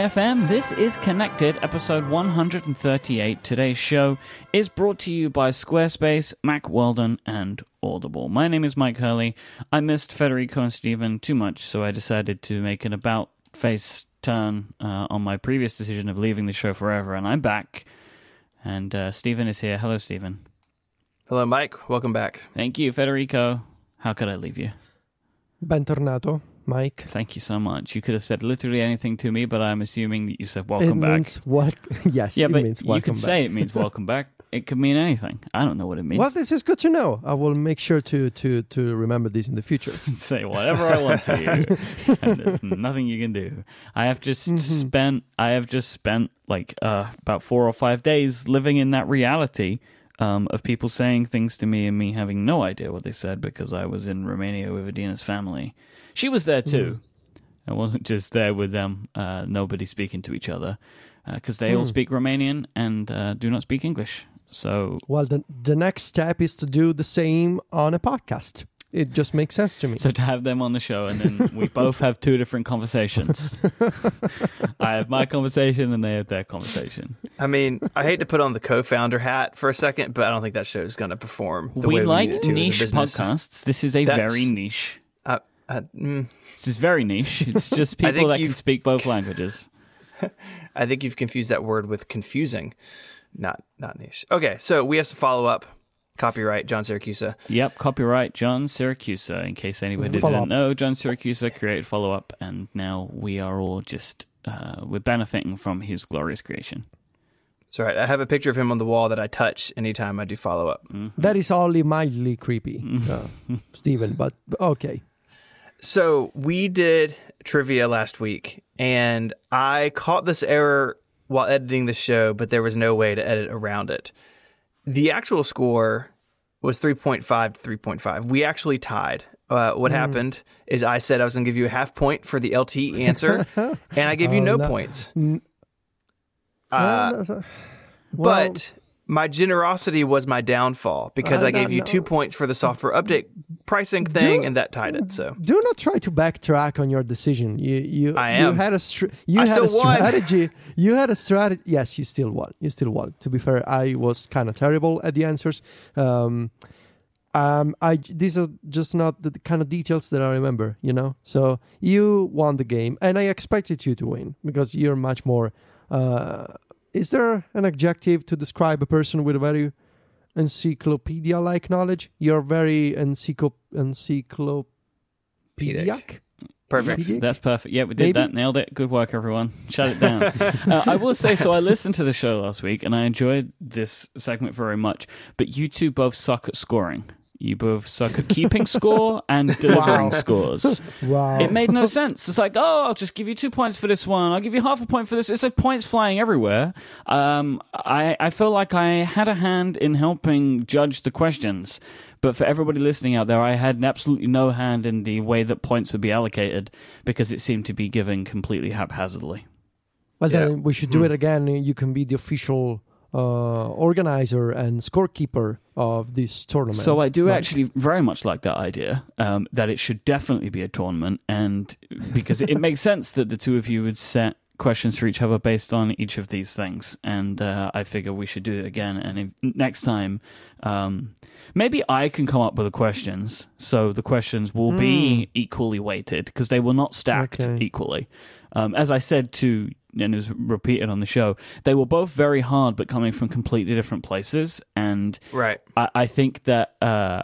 FM. This is Connected, episode 138. Today's show is brought to you by Squarespace, Mack Weldon, and Audible. My name is Myke Hurley. I missed Federico and Stephen too much, so I decided to make an about face turn uh, on my previous decision of leaving the show forever, and I'm back. And uh, Stephen is here. Hello, Stephen. Hello, Myke. Welcome back. Thank you, Federico. How could I leave you? Bentornato, Myke. Thank you so much. You could have said literally anything to me, but I'm assuming that you said welcome it back. means wel- yes, yeah, it but means you could back. say it means welcome back. It could mean anything. I don't know what it means. Well, this is good to know. I will make sure to to to remember this in the future. say whatever I want to you, and there's nothing you can do. I have just Mhm. spent. I have just spent like uh, about four or five days living in that reality um, of people saying things to me and me having no idea what they said because I was in Romania with Adina's family. She was there too. I wasn't just there with them. Uh, nobody speaking to each other because they all Hmm. speak Romanian and uh, do not speak English. So Well, the the next step is to do the same on a podcast. It just makes sense to me. So to have them on the show, and then we both have two different conversations. I have my conversation, and they have their conversation. I mean, I hate to put on the co-founder hat for a second, but I don't think that show is going to perform. The we way like we need it to as a niche podcasts. This is a That's- very niche. Uh, uh, mm, This is very niche. It's just people that can speak both languages. I think you've confused that word with confusing, not not niche. Okay, so we have to follow up. Copyright John Syracusa. Yep, copyright John Syracusa. In case anybody Follow didn't up. know, John Syracusa created follow up, and now we are all just uh, we're benefiting from his glorious creation. That's right. I have a picture of him on the wall that I touch anytime I do follow up. that is only mildly creepy, Mm. uh, Stephen. But okay. So we did trivia last week, and I caught this error while editing the show, but there was no way to edit around it. The actual score was 3.5 to 3.5. We actually tied. Uh, what happened is I said I was going to give you a half point for the LT answer, and I gave you Oh, no, no. points. N- Uh, so- well, but my generosity was my downfall because Uh, I gave you no. two points for the software update pricing thing, Do- and that tied it. So do not try to backtrack on your decision. You you I am. you had a str- you I had a still won. strategy. you had a strategy. Yes, you still won. You still won. To be fair, I was kind of terrible at the answers. Um, um, I these are just not the kind of details that I remember. You know, so you won the game, and I expected you to win because you're much more. Uh, is there an adjective to describe a person with a very encyclopedia-like knowledge? You're very encyclo- encyclopedic. perfect. Pedic? That's perfect. Yeah, we did Maybe? that. Nailed it. Good work, everyone. Shut it down. uh, I will say, so I listened to the show last week and I enjoyed this segment very much, but you two both suck at scoring. You both suck at keeping score and delivering Wow. scores. Wow. It made no sense. It's like, oh, I'll just give you two points for this one. I'll give you half a point for this. It's like points flying everywhere. Um, I, I feel like I had a hand in helping judge the questions, but for everybody listening out there, I had absolutely no hand in the way that points would be allocated because it seemed to be given completely haphazardly. Well, Yeah. then we should do it again. You can be the official uh, organizer and scorekeeper of this tournament. So I do actually very much like that idea um, that it should definitely be a tournament, and because it makes sense that the two of you would set questions for each other based on each of these things, and uh, I figure we should do it again. And if, next time, um, maybe I can come up with the questions, so the questions will be equally weighted because they were not stacked Okay. equally. Um, as I said to and it was repeated on the show, they were both very hard, but coming from completely different places, and Right. I, I think that uh,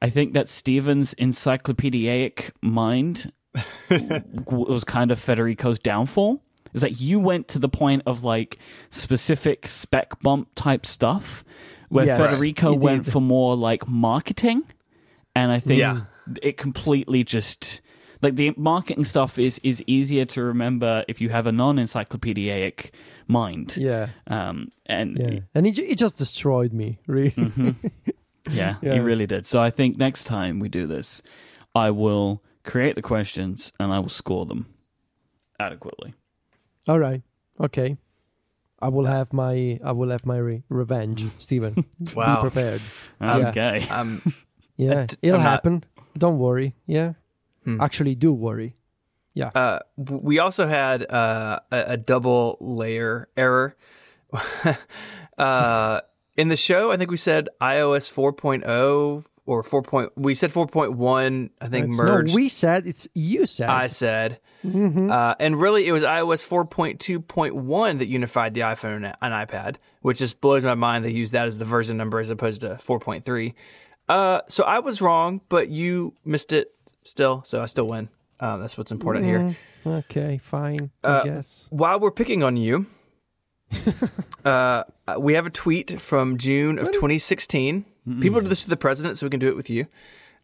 I think that Stephen's encyclopedic mind was kind of Federico's downfall. Is that you went to the point of like specific spec bump type stuff, where Yes, Federico went did. for more like marketing, and I think Yeah. it completely just like the marketing stuff is is easier to remember if you have a non encyclopedic mind. Yeah, Um, and yeah. And he, ju- he just destroyed me, really. Yeah, Yeah. he really did. So I think next time we do this, I will create the questions and I will score them adequately. All right. Okay. I will have my I will have my re- revenge, Stephen. Wow. Be prepared. Um, Yeah. Okay. Um, Yeah, d- it'll I'm not- happen. Don't worry. Yeah. Hmm. Actually, do worry. Yeah. Uh, we also had uh, a, a double layer error. uh, in the show, I think we said iOS 4.0 or 4. Point, we said 4.1, I think It's- merged. No, we said it's you said. I said. Mm-hmm. Uh, and really, it was iOS 4.2.1 that unified the iPhone and, and iPad, which just blows my mind they use that as the version number as opposed to 4.3. Uh, so I was wrong, but you missed it still, so I still win. Uh, that's what's important here. okay, fine. Uh, I guess. While we're picking on you, uh, we have a tweet from June of 2016. People do this to the president, so we can do it with you.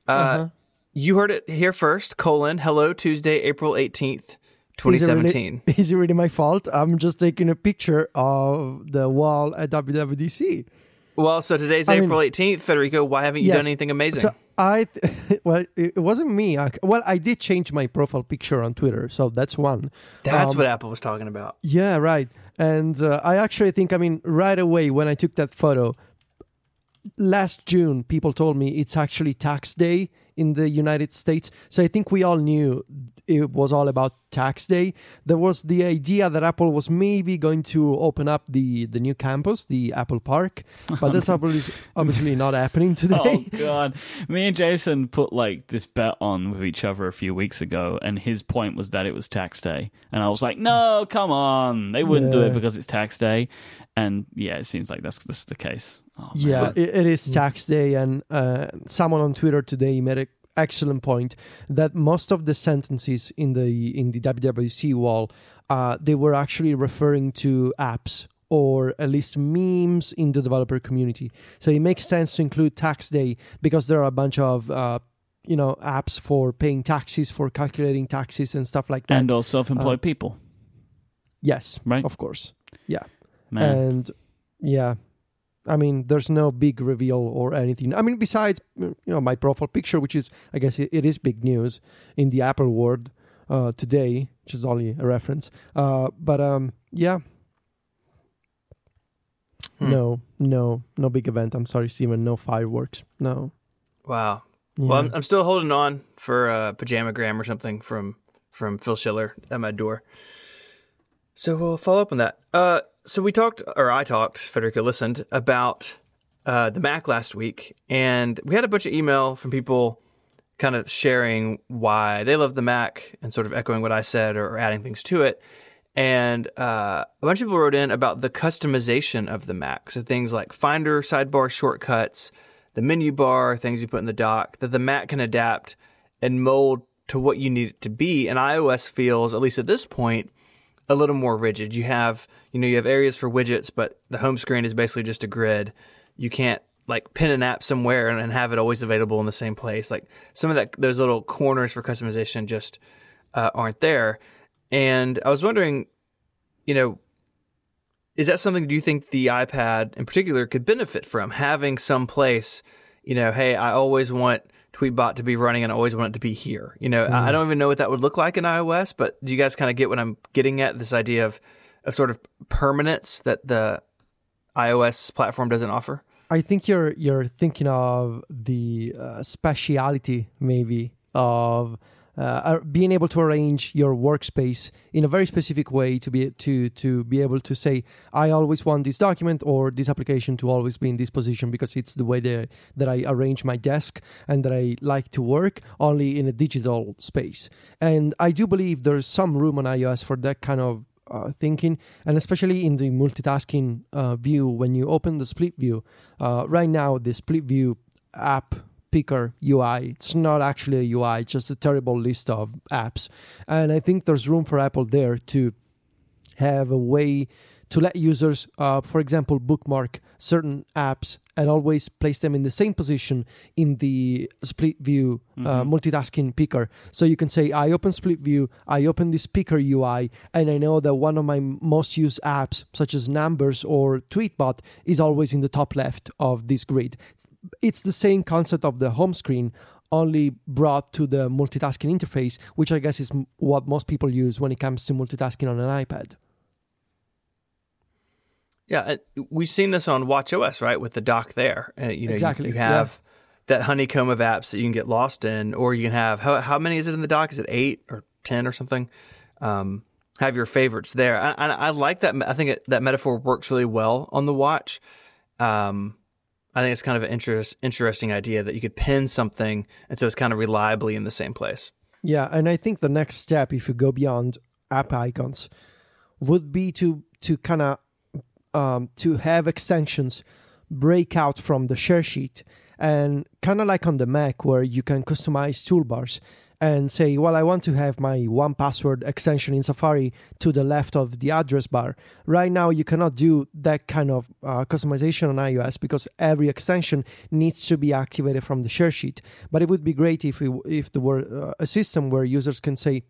Uh, Uh-huh. You heard it here first. Colon. Hello, Tuesday, April 18th, Is it 2017. Really, is it really my fault? I'm just taking a picture of the wall at WWDC. Well, so today's I mean- April 18th, Federico. Why haven't you Yes. done anything amazing? So I, th- well, it wasn't me. I, well, I did change my profile picture on Twitter, so that's one. That's um, what Apple was talking about. Yeah, right. And uh, I actually think, I mean, right away when I took that photo, last June, people told me it's actually tax day in the United States. So I think we all knew it was all about tax day. There was the idea that Apple was maybe going to open up the, the new campus, the Apple Park, but that's obviously, obviously not happening today. Oh god. Me and Jason put like this bet on with each other a few weeks ago and his point was that it was tax day. And I was like, "No, come on. They wouldn't do it because it's tax day." And yeah, it seems like that's that's the case. Oh. Yeah, it, it is tax day, and uh, someone on Twitter today made an excellent point that most of the sentences in the in the WWC wall, uh, they were actually referring to apps or at least memes in the developer community. So it makes sense to include tax day because there are a bunch of uh, you know apps for paying taxes, for calculating taxes, and stuff like that. And all self-employed people. yes, Right. of course. Yeah. Man. And yeah, I mean, there's no big reveal or anything. I mean, besides you know my profile picture, which is I guess it, is big news in the Apple world uh, today, which is only a reference. Uh, but um, yeah. Hmm. No, no, no big event. I'm sorry, Stephen. No fireworks. No. Wow. Yeah. Well, I'm, I'm still holding on for a pajamagram or something from from Phil Schiller at my door. So we'll follow up on that. Uh, so we talked, or I talked, Federico listened about uh, the Mac last week, and we had a bunch of email from people kind of sharing why they love the Mac and sort of echoing what I said or, adding things to it. And uh, a bunch of people wrote in about the customization of the Mac. So things like Finder, sidebar shortcuts, the menu bar, things you put in the dock, that the Mac can adapt and mold to what you need it to be. And iOS feels, at least at this point, a little more rigid. You have, you know, you have areas for widgets, but the home screen is basically just a grid. You can't like pin an app somewhere and, have it always available in the same place. Like some of that, those little corners for customization just uh, aren't there. And I was wondering, you know, is that something do you think the iPad in particular could benefit from having some place, you know, hey, I always want Tweetbot to be running and I always want it to be here. You know, I I don't even know what that would look like in iOS, but do you guys kind of get what I'm getting at? This idea of a sort of permanence that the iOS platform doesn't offer? I think you're you're thinking of the uh, speciality maybe of uh, being able to arrange your workspace in a very specific way to be to to be able to say I always want this document or this application to always be in this position because it's the way that that I arrange my desk and that I like to work only in a digital space. And I do believe there's some room on iOS for that kind of uh, thinking, and especially in the multitasking uh, view, when you open the split view, uh, right now the split view app picker UI, it's not actually a UI, just a terrible list of apps. And I think there's room for Apple there to have a way to let users, uh, for example, bookmark certain apps and always place them in the same position in the split view uh, multitasking picker. So you can say, I open split view, I open this picker UI, and I know that one of my most used apps, such as Numbers or Tweetbot, is always in the top left of this grid. It's the same concept of the home screen. Only brought to the multitasking interface, which I guess is m- what most people use when it comes to multitasking on an iPad. Yeah, uh, we've seen this on WatchOS, right, with the dock there. Uh, you know, Exactly, You, yeah. have that honeycomb of apps that you can get lost in, or you can have how how many is it in the dock? Is it eight or ten or something. Um, have your favorites there. I, I, I like that. I think it, that metaphor works really well on the watch. Um, I think it's kind of an interest, interesting idea that you could pin something, and so it's kind of reliably in the same place. Yeah, and I think the next step, if you go beyond app icons, would be to to kind of um, to have extensions break out from the share sheet and kind of like on the Mac where you can customize toolbars and say, well, I want to have my 1Password extension in Safari to the left of the address bar. Right now, you cannot do that kind of uh, customization on iOS because every extension needs to be activated from the share sheet. But it would be great if we, if there were uh, a system where users can say,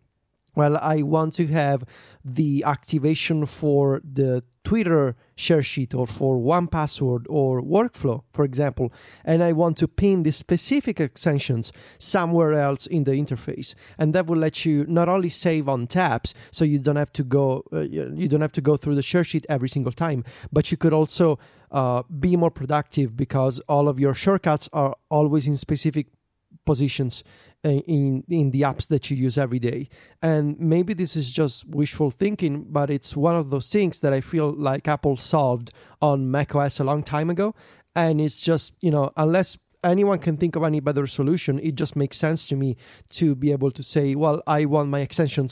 well, I want to have the activation for the Twitter share sheet or for 1Password or workflow, for example, and I want to pin the specific extensions somewhere else in the interface. And that will let you not only save on tabs, so you don't have to go uh, you don't have to go through the share sheet every single time, but you could also uh, be more productive because all of your shortcuts are always in specific positions uh, in in the apps that you use every day. And maybe this is just wishful thinking but it's one of those things that i feel like apple solved on macOS a long time ago. And it's just you know unless anyone can think of any better solution it just makes sense to me to be able to say well i want my extensions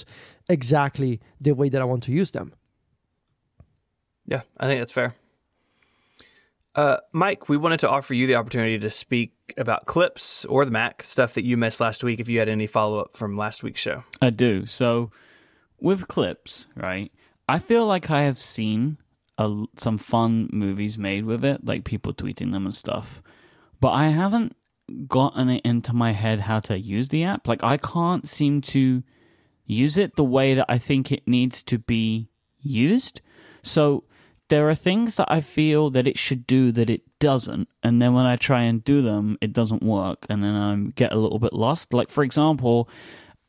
exactly the way that i want to use them. Yeah i think that's fair uh, Myke, we wanted to offer you the opportunity to speak about clips or the Mac stuff that you missed last week. If you had any follow up from last week's show, I do. So with clips, right? I feel like I have seen a, some fun movies made with it, like people tweeting them and stuff, but I haven't gotten it into my head how to use the app. Like I can't seem to use it the way that I think it needs to be used. So there are things that I feel that it should do that it doesn't, and then when I try and do them, it doesn't work, and then I get a little bit lost. Like for example,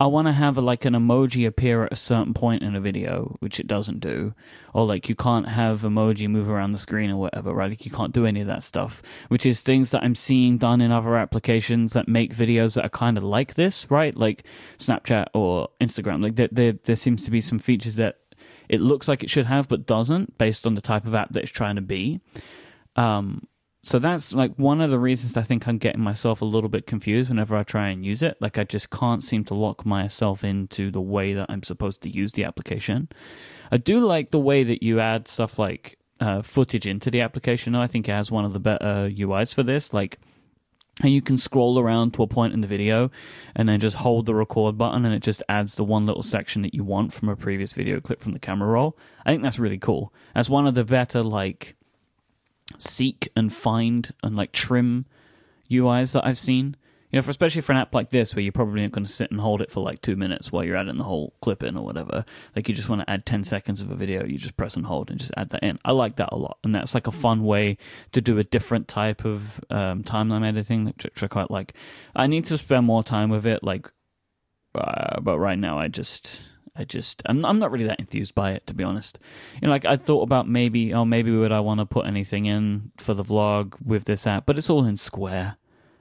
I want to have a, like an emoji appear at a certain point in a video, which it doesn't do, or like you can't have emoji move around the screen or whatever, right? Like you can't do any of that stuff, which is things that I'm seeing done in other applications that make videos that are kind of like this, right? Like Snapchat or Instagram. Like there, there, there seems to be some features that it looks like it should have but doesn't based on the type of app that it's trying to be. Um, so that's like one of the reasons I think I'm getting myself a little bit confused whenever I try and use it. Like I just can't seem to lock myself into the way that I'm supposed to use the application. I do like the way that you add stuff like uh, footage into the application. I think it has one of the better UIs for this. Like and you can scroll around to a point in the video and then just hold the record button and it just adds the one little section that you want from a previous video clip from the camera roll. I think that's really cool. That's one of the better like seek and find and like trim UIs that I've seen you know, for especially for an app like this where you're probably not going to sit and hold it for like two minutes while you're adding the whole clip in or whatever. Like you just want to add 10 seconds of a video, you just press and hold and just add that in. I like that a lot. And that's like a fun way to do a different type of um, timeline editing, which, which I quite like. I need to spend more time with it, like, uh, but right now I just. I just I'm I'm not really that enthused by it to be honest. You know, like I thought about maybe oh maybe would I want to put anything in for the vlog with this app, but it's all in Square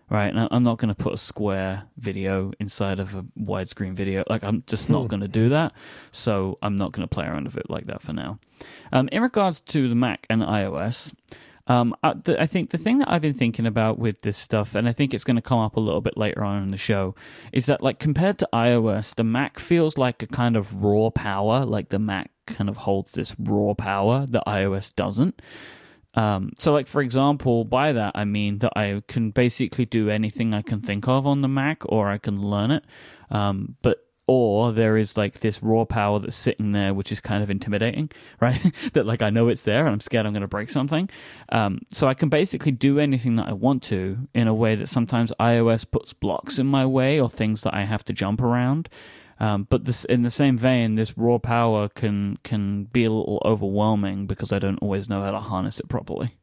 right? And I'm not going to put a square video inside of a widescreen video. Like, I'm just not hmm. going to do that. So I'm not going to play around with it like that for now. Um, in regards to the Mac and iOS, um, I, I, think the thing that I've been thinking about with this stuff, and I think it's going to come up a little bit later on in the show, is that like compared to iOS, the Mac feels like a kind of raw power. Like the Mac kind of holds this raw power that iOS doesn't. Um, so, like for example, by that I mean that I can basically do anything I can think of on the Mac, or I can learn it. Um, but or there is like this raw power that's sitting there, which is kind of intimidating, right? that like I know it's there, and I'm scared I'm going to break something. Um, so I can basically do anything that I want to in a way that sometimes iOS puts blocks in my way or things that I have to jump around. Um, but this, in the same vein, this raw power can can be a little overwhelming because I don't always know how to harness it properly.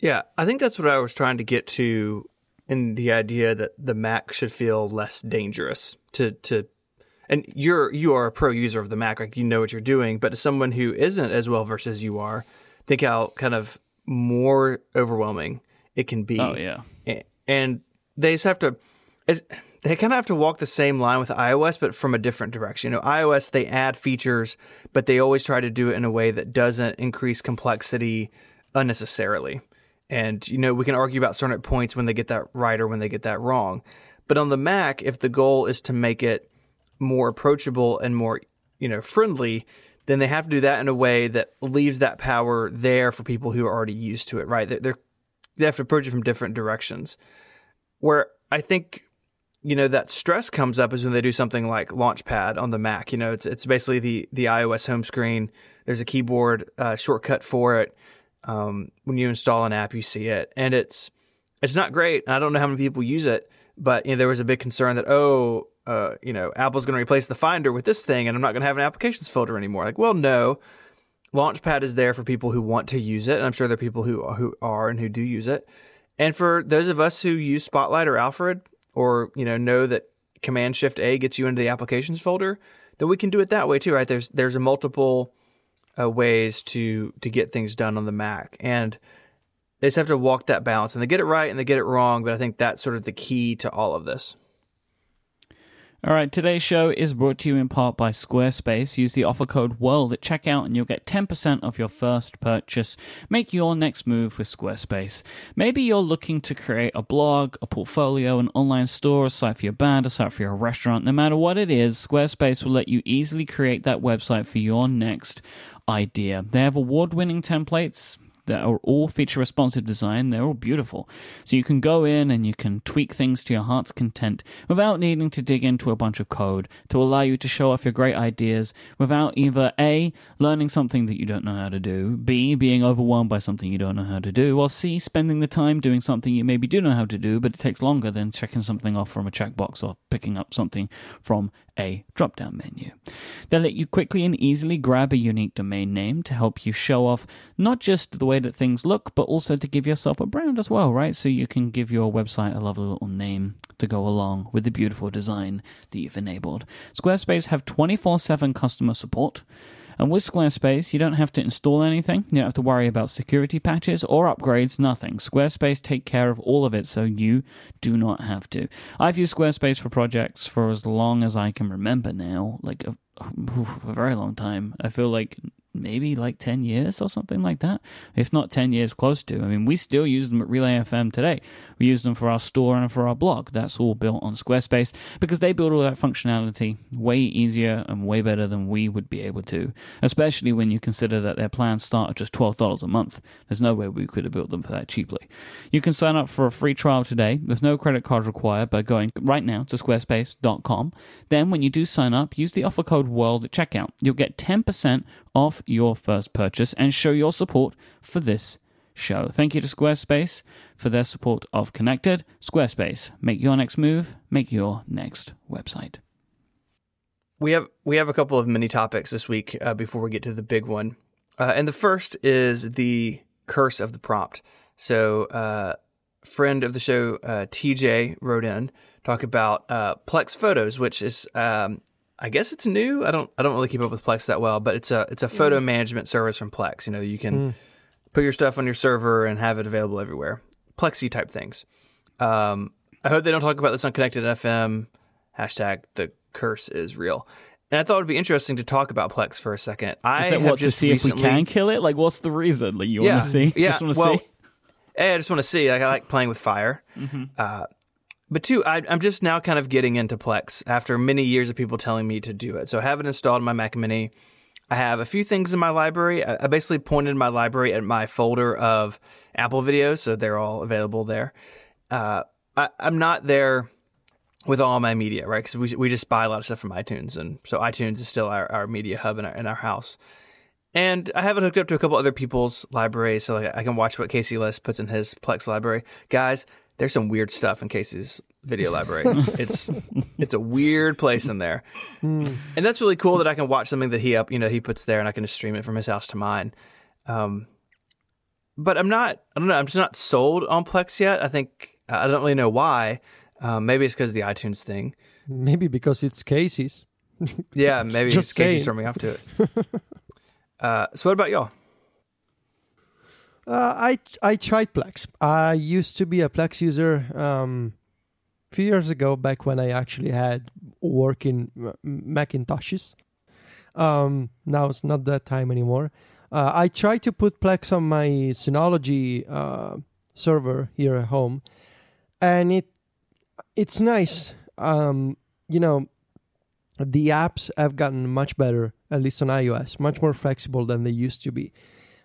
Yeah, I think that's what I was trying to get to in the idea that the Mac should feel less dangerous to to and you're you are a pro user of the Mac, like you know what you're doing, but as someone who isn't as well versed as you are, think how kind of more overwhelming it can be. Oh yeah. And they just have to as they kind of have to walk the same line with iOS, but from a different direction. You know, iOS they add features, but they always try to do it in a way that doesn't increase complexity unnecessarily. And you know, we can argue about certain points when they get that right or when they get that wrong. But on the Mac, if the goal is to make it more approachable and more, you know, friendly, then they have to do that in a way that leaves that power there for people who are already used to it, right? They're, they have to approach it from different directions. Where I think, you know, that stress comes up is when they do something like Launchpad on the Mac. You know, it's it's basically the the iOS home screen. There's a keyboard uh, shortcut for it. Um, when you install an app, you see it, and it's it's not great. I don't know how many people use it, but you know, there was a big concern that oh, uh, you know, Apple's going to replace the Finder with this thing, and I'm not going to have an applications folder anymore. Like, well, no. Launchpad is there for people who want to use it, and I'm sure there are people who who are and who do use it. And for those of us who use Spotlight or Alfred, or you know know that Command Shift A gets you into the applications folder, then we can do it that way too, right? There's there's a multiple uh, ways to to get things done on the Mac, and they just have to walk that balance, and they get it right and they get it wrong. But I think that's sort of the key to all of this. All right, today's show is brought to you in part by Squarespace. Use the offer code WORLD at checkout and you'll get 10% off your first purchase. Make your next move with Squarespace. Maybe you're looking to create a blog, a portfolio, an online store, a site for your band, a site for your restaurant. No matter what it is, Squarespace will let you easily create that website for your next idea. They have award winning templates that are all feature responsive design. They're all beautiful. So you can go in and you can tweak things to your heart's content without needing to dig into a bunch of code to allow you to show off your great ideas without either A, learning something that you don't know how to do, B, being overwhelmed by something you don't know how to do, or C, spending the time doing something you maybe do know how to do, but it takes longer than checking something off from a checkbox or picking up something from a drop down menu. They let you quickly and easily grab a unique domain name to help you show off not just the way that things look, but also to give yourself a brand as well, right? So you can give your website a lovely little name to go along with the beautiful design that you've enabled. Squarespace have 24 7 customer support. And with Squarespace, you don't have to install anything. You don't have to worry about security patches or upgrades, nothing. Squarespace take care of all of it, so you do not have to. I've used Squarespace for projects for as long as I can remember now, like a, a very long time. I feel like maybe like 10 years or something like that. If not 10 years close to. I mean, we still use them at Relay FM today. We use them for our store and for our blog. That's all built on Squarespace because they build all that functionality way easier and way better than we would be able to, especially when you consider that their plans start at just $12 a month. There's no way we could have built them for that cheaply. You can sign up for a free trial today with no credit card required by going right now to squarespace.com. Then when you do sign up, use the offer code WORLD at checkout. You'll get 10% off your first purchase and show your support for this show. Thank you to Squarespace for their support of Connected. Squarespace, make your next move, make your next website. We have we have a couple of mini topics this week uh, before we get to the big one, uh, and the first is the curse of the prompt. So, uh, friend of the show uh, TJ wrote in talk about uh, Plex Photos, which is um, I guess it's new. I don't I don't really keep up with Plex that well, but it's a it's a photo management service from Plex. You know, you can Mm. put your stuff on your server and have it available everywhere. Plexi type things. Um, I hope they don't talk about this on Connected FM. Hashtag the curse is real. And I thought it would be interesting to talk about Plex for a second. I Is that what to see if we can kill it? Like, what's the reason? Like, you Yeah, want to see? yeah, Just want to well, see? A, I just want to see. Like, I like playing with fire. Uh, but two, I, I'm just now kind of getting into Plex after many years of people telling me to do it. So I have it installed my Mac Mini. I have a few things in my library. I, I basically pointed my library at my folder of Apple videos, so they're all available there. Uh, I, I'm not there with all my media, right? Because we, we just buy a lot of stuff from iTunes, and so iTunes is still our, our media hub in our, in our house. And I have it hooked up to a couple other people's libraries, so like I can watch what Casey Liss puts in his Plex library. Guys, there's some weird stuff in Casey's video library. it's it's a weird place in there, and that's really cool that I can watch something that he up, you know, he puts there, and I can just stream it from his house to mine. Um, but I'm not, I don't know, I'm just not sold on Plex yet. I think I don't really know why. Um, maybe it's because of the iTunes thing. Maybe because it's Casey's. Yeah, maybe Just it's Casey's throwing me off to it. uh, so what about y'all? Uh, I I tried Plex. I used to be a Plex user. Um, few years ago, back when I actually had working Macintoshes. Um, now it's not that time anymore. Uh, I tried to put Plex on my Synology uh, server here at home, and it it's nice. Um, you know, the apps have gotten much better, at least on iOS, much more flexible than they used to be.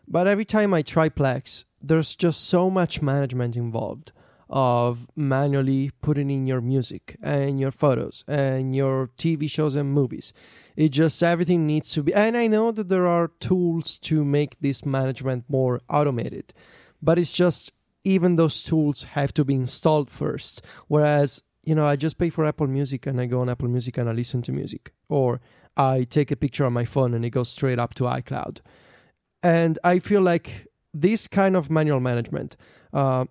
But every time I try Plex, there's just so much management involved of manually putting in your music and your photos and your TV shows and movies. It just everything needs to be. And I know that there are tools to make this management more automated, but it's just even those tools have to be installed first. Whereas, you know, I just pay for Apple Music and I go on Apple Music and I listen to music. Or I take a picture on my phone and it goes straight up to iCloud. And I feel like this kind of manual management, uh,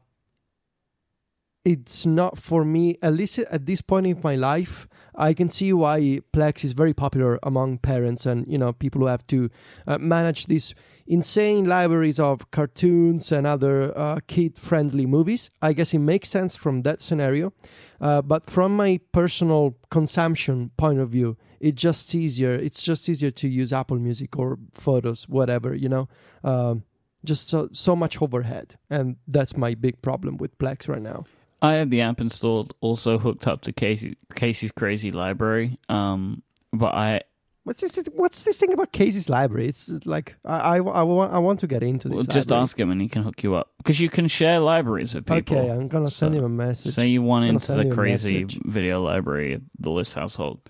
it's not for me, at least at this point in my life. I can see why Plex is very popular among parents and you know people who have to uh, manage these insane libraries of cartoons and other uh, kid-friendly movies. I guess it makes sense from that scenario, uh, but from my personal consumption point of view, it's just easier. It's just easier to use Apple Music or Photos, whatever you know. Um, just so so much overhead, and that's my big problem with Plex right now. I have the app installed, also hooked up to Casey Casey's Crazy Library. Um, but I What's this? What's this thing about Casey's library? It's like I, I, I, want, I want to get into this. Well, just library. ask him and he can hook you up because you can share libraries with people. Okay, I'm gonna send So- him a message. Say you want into the crazy video library of the Liss household.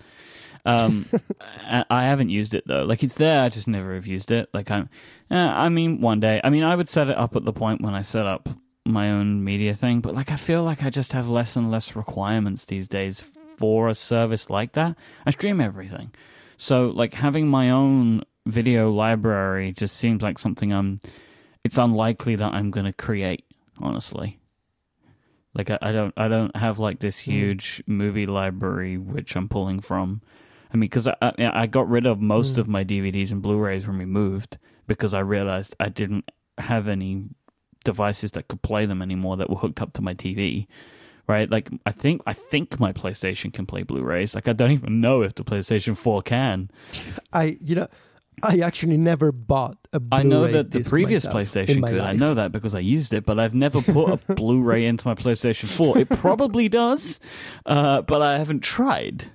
Um, I, I haven't used it though. Like it's there, I just never have used it. Like I'm, uh, I mean, one day. I mean, I would set it up at the point when I set up my own media thing, but like I feel like I just have less and less requirements these days for a service like that. I stream everything, so like having my own video library just seems like something I'm. It's unlikely that I'm going to create, honestly. Like I, I don't I don't have like this huge movie library which I'm pulling from. I mean, because I, I I got rid of most Mm. of my DVDs and Blu-rays when we moved because I realized I didn't have any devices that could play them anymore that were hooked up to my TV. Right? Like I think I think my PlayStation can play Blu-rays. Like I don't even know if the PlayStation 4 can. I, you know, I actually never bought a. Blu-ray I know that the previous PlayStation could. I know that because I used it, but I've never put a Blu-ray into my PlayStation 4. It probably does, uh, but I haven't tried.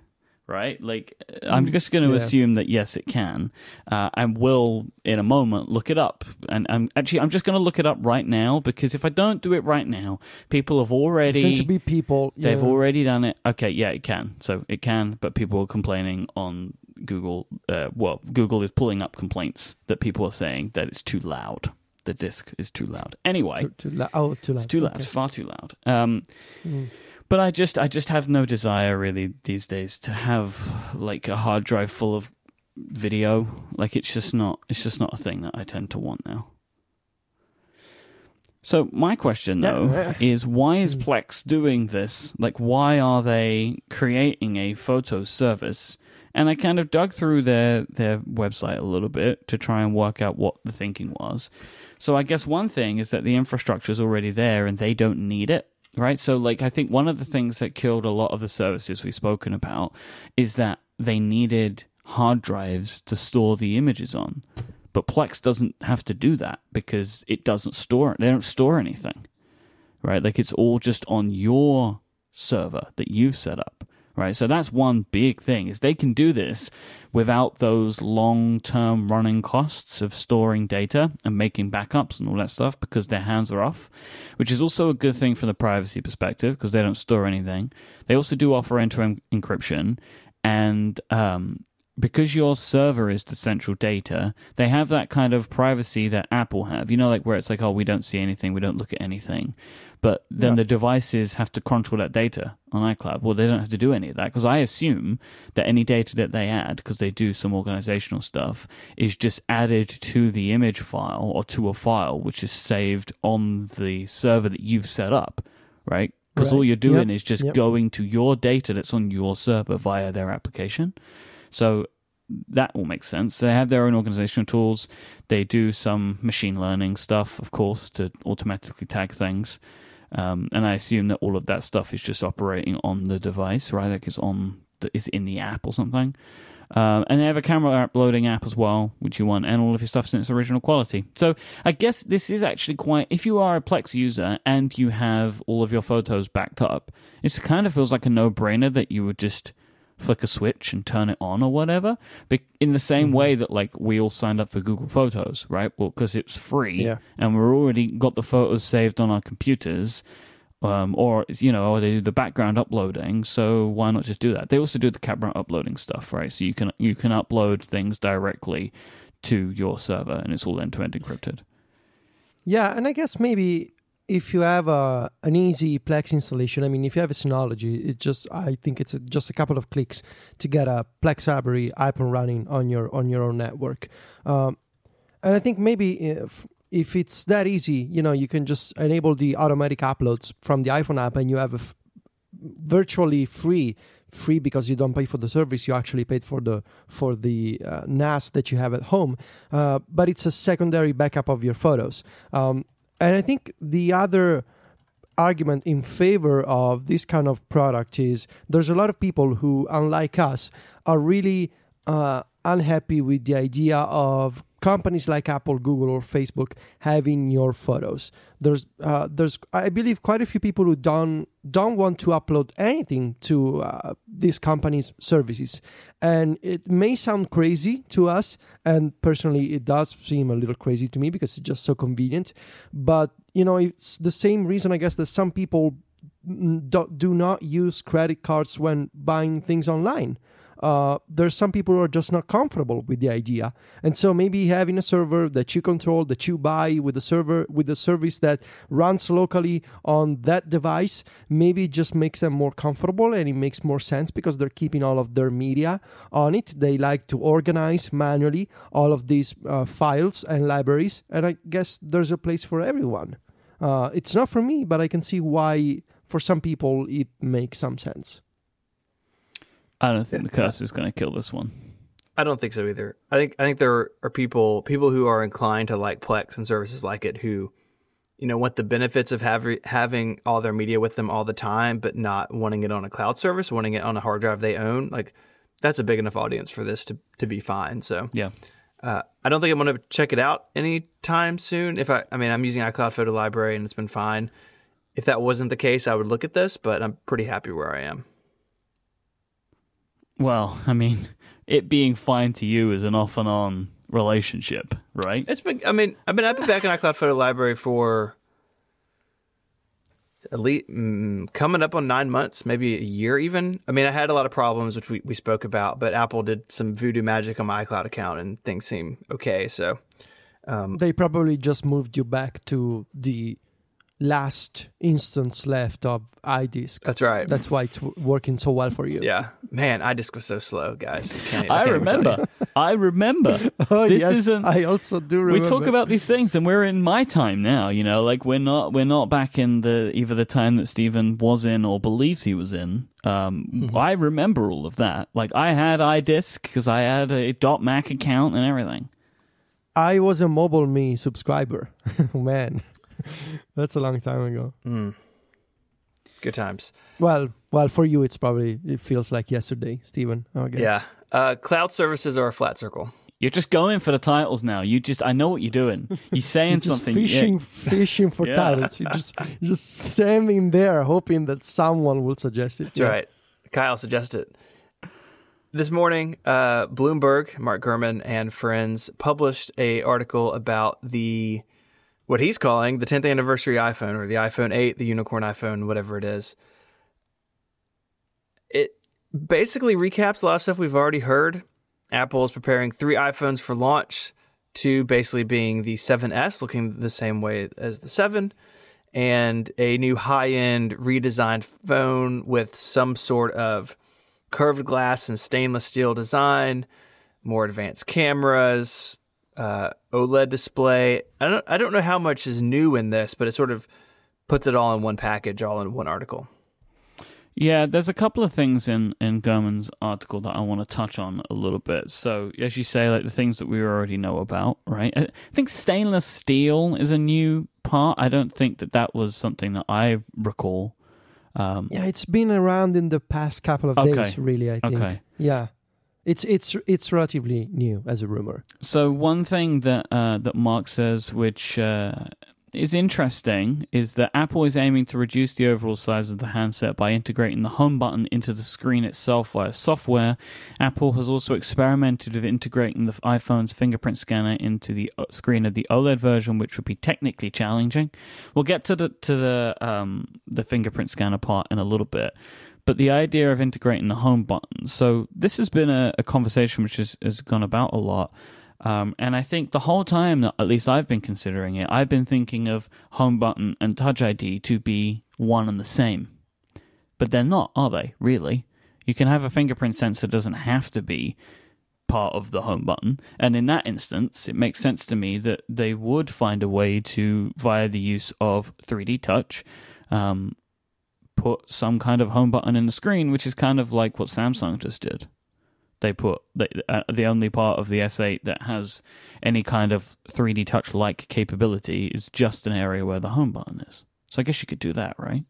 Right? Like, I'm just going to Mm, yeah. assume that yes, it can, uh, and will in a moment look it up. And I'm actually, I'm just going to look it up right now because if I don't do it right now, people have already. going to be people. you They've already done it. Okay, yeah, it can. So it can, but people are complaining on Google. Uh, well, Google is pulling up complaints that people are saying that it's too loud. The disc is too loud. Anyway, Too, too loud. Oh, too loud. it's too loud. Okay. It's far too loud. Um, Mm. But I just, I just have no desire really these days to have like a hard drive full of video. Like it's just not, it's just not a thing that I tend to want now. So my question though yeah. is why is Mm. Plex doing this? Like why are they creating a photo service? And I kind of dug through their their website a little bit to try and work out what the thinking was. So I guess one thing is that the infrastructure is already there and they don't need it, right? So like I think one of the things that killed a lot of the services we've spoken about is that they needed hard drives to store the images on. But Plex doesn't have to do that because it doesn't store they don't store anything. Right? Like it's all just on your server that you've set up. Right? So that's one big thing is they can do this without those long-term running costs of storing data and making backups and all that stuff because their hands are off, which is also a good thing from the privacy perspective because they don't store anything. They also do offer end-to-end encryption and um, because your server is the central data, they have that kind of privacy that Apple have. You know, like where it's like, oh, we don't see anything, we don't look at anything. But then Yeah. the devices have to control that data on iCloud. Well, they don't have to do any of that because I assume that any data that they add, because they do some organizational stuff, is just added to the image file or to a file which is saved on the server that you've set up, right? Because all you're doing Yep. is just Yep. going to your data that's on your server via their application. So that all makes sense. They have their own organizational tools. They do some machine learning stuff, of course, to automatically tag things. Um, and I assume that all of that stuff is just operating on the device, right? Like it's on, the, it's in the app or something. Um, and they have a camera uploading app as well, which you want, and all of your stuff's in its original quality. So I guess this is actually quite. If you are a Plex user and you have all of your photos backed up, it kind of feels like a no-brainer that you would just flick a switch and turn it on or whatever. But in the same Mm-hmm. way that like we all signed up for Google Photos, right? Well, because it's free Yeah. and we're already got the photos saved on our computers. Um, or you know, or they do the background uploading. So why not just do that? They also do the camera uploading stuff, right? So you can you can upload things directly to your server, and it's all end to end encrypted. Yeah, and I guess maybe if you have a an easy Plex installation, I mean, if you have a Synology, it just I think it's a, just a couple of clicks to get a Plex library up and running on your on your own network. Um, and I think maybe if if it's that easy, you know, you can just enable the automatic uploads from the iPhone app, and you have a f- virtually free free because you don't pay for the service you actually paid for the for the uh, NAS that you have at home uh, but it's a secondary backup of your photos um, and I think the other argument in favor of this kind of product is there's a lot of people who unlike us are really uh, unhappy with the idea of companies like Apple, Google, or Facebook having your photos. There's, uh, there's, I believe, quite a few people who don't don't want to upload anything to uh, these companies' services, and it may sound crazy to us, and personally, it does seem a little crazy to me because it's just so convenient. But you know, it's the same reason, I guess, that some people do, do not use credit cards when buying things online uh, there's some people who are just not comfortable with the idea. And so maybe having a server that you control that you buy with a server with a service that runs locally on that device maybe just makes them more comfortable and it makes more sense because they're keeping all of their media on it. They like to organize manually all of these uh, files and libraries. And i guess there's a place for everyone. Uh, it's not for me but i can see why for some people it makes some sense I don't think the curse is going to kill this one. I don't think so either. I think I think there are people people who are inclined to like Plex and services like it who, you know, want the benefits of having having all their media with them all the time, but not wanting it on a cloud service, wanting it on a hard drive they own. Like that's a big enough audience for this to to be fine. So Yeah. uh, I don't think I'm going to check it out anytime soon. If I, I mean, I'm using iCloud Photo Library and it's been fine. If that wasn't the case, I would look at this, but I'm pretty happy where I am. Well, I mean, it being fine to you is an off and on relationship, right? It's been. I mean, I've been. I've been back in iCloud Photo Library for at least mm, coming up on nine months, maybe a year even. I mean, I had a lot of problems which we, we spoke about, but Apple did some voodoo magic on my iCloud account, and things seem okay. So they probably just moved you back to the last instance left of iDisk. that's right. That's why it's w- working so well for you. yeah, man, iDisk was so slow, guys. You can't- I can't even tell you. remember. I remember. Oh This yes, isn't- I also do remember. We talk about these things, and we're in my time now. You know, like we're not we're not back in the either the time that Stephen was in or believes he was in. Um, Mm-hmm. I remember all of that. Like I had iDisk because I had a dot Mac account and everything. I was a MobileMe subscriber. Man, that's a long time ago. Mm. Good times. Well, well, for you, it's probably it feels like yesterday, Stephen. I guess. Yeah. Uh, cloud services are a flat circle. You're just going for the titles now. You just I know what you're doing. You're saying You're just something. yeah. fishing, fishing for Yeah. titles. You're just, you're just standing there hoping that someone will suggest it. That's right. Kyle suggested. This morning, uh, Bloomberg, Mark Gurman, and friends published a article about the what he's calling the 10th anniversary iPhone or the iPhone 8, the unicorn iPhone, whatever it is. It basically recaps a lot of stuff we've already heard. Apple is preparing three iPhones for launch, two basically being the 7S, looking the same way as the 7, and a new high end redesigned phone with some sort of curved glass and stainless steel design, more advanced cameras, uh, OLED display. I don't I don't know how much is new in this, but it sort of puts it all in one package, all in one article. Yeah, there's a couple of things in in Gurman's article that I want to touch on a little bit. So, as you say, like the things that we already know about, right? I think stainless steel is a new part. I don't think that that was something that I recall. Um, Yeah, it's been around in the past couple of Okay. days, really. I think. Okay. Yeah, it's it's it's relatively new as a rumor. So one thing that uh, that Mark says, which uh, is interesting, is that Apple is aiming to reduce the overall size of the handset by integrating the home button into the screen itself via software. Apple has also experimented with integrating the iPhone's fingerprint scanner into the uh, screen of the OLED version, which would be technically challenging. We'll get to the to the um, the fingerprint scanner part in a little bit but the idea of integrating the home button. So this has been a, a conversation which has, has gone about a lot. Um, and I think the whole time at least I've been considering it, I've been thinking of home button and touch ID to be one and the same. But they're not, are they, really? You can have a fingerprint sensor doesn't have to be part of the home button. And in that instance, it makes sense to me that they would find a way to, via the use of 3D touch, um, put some kind of home button in the screen, which is kind of like what Samsung just did. They put the, uh, the only part of the S8 that has any kind of 3D touch like capability is just an area where the home button is. So I guess you could do that, right?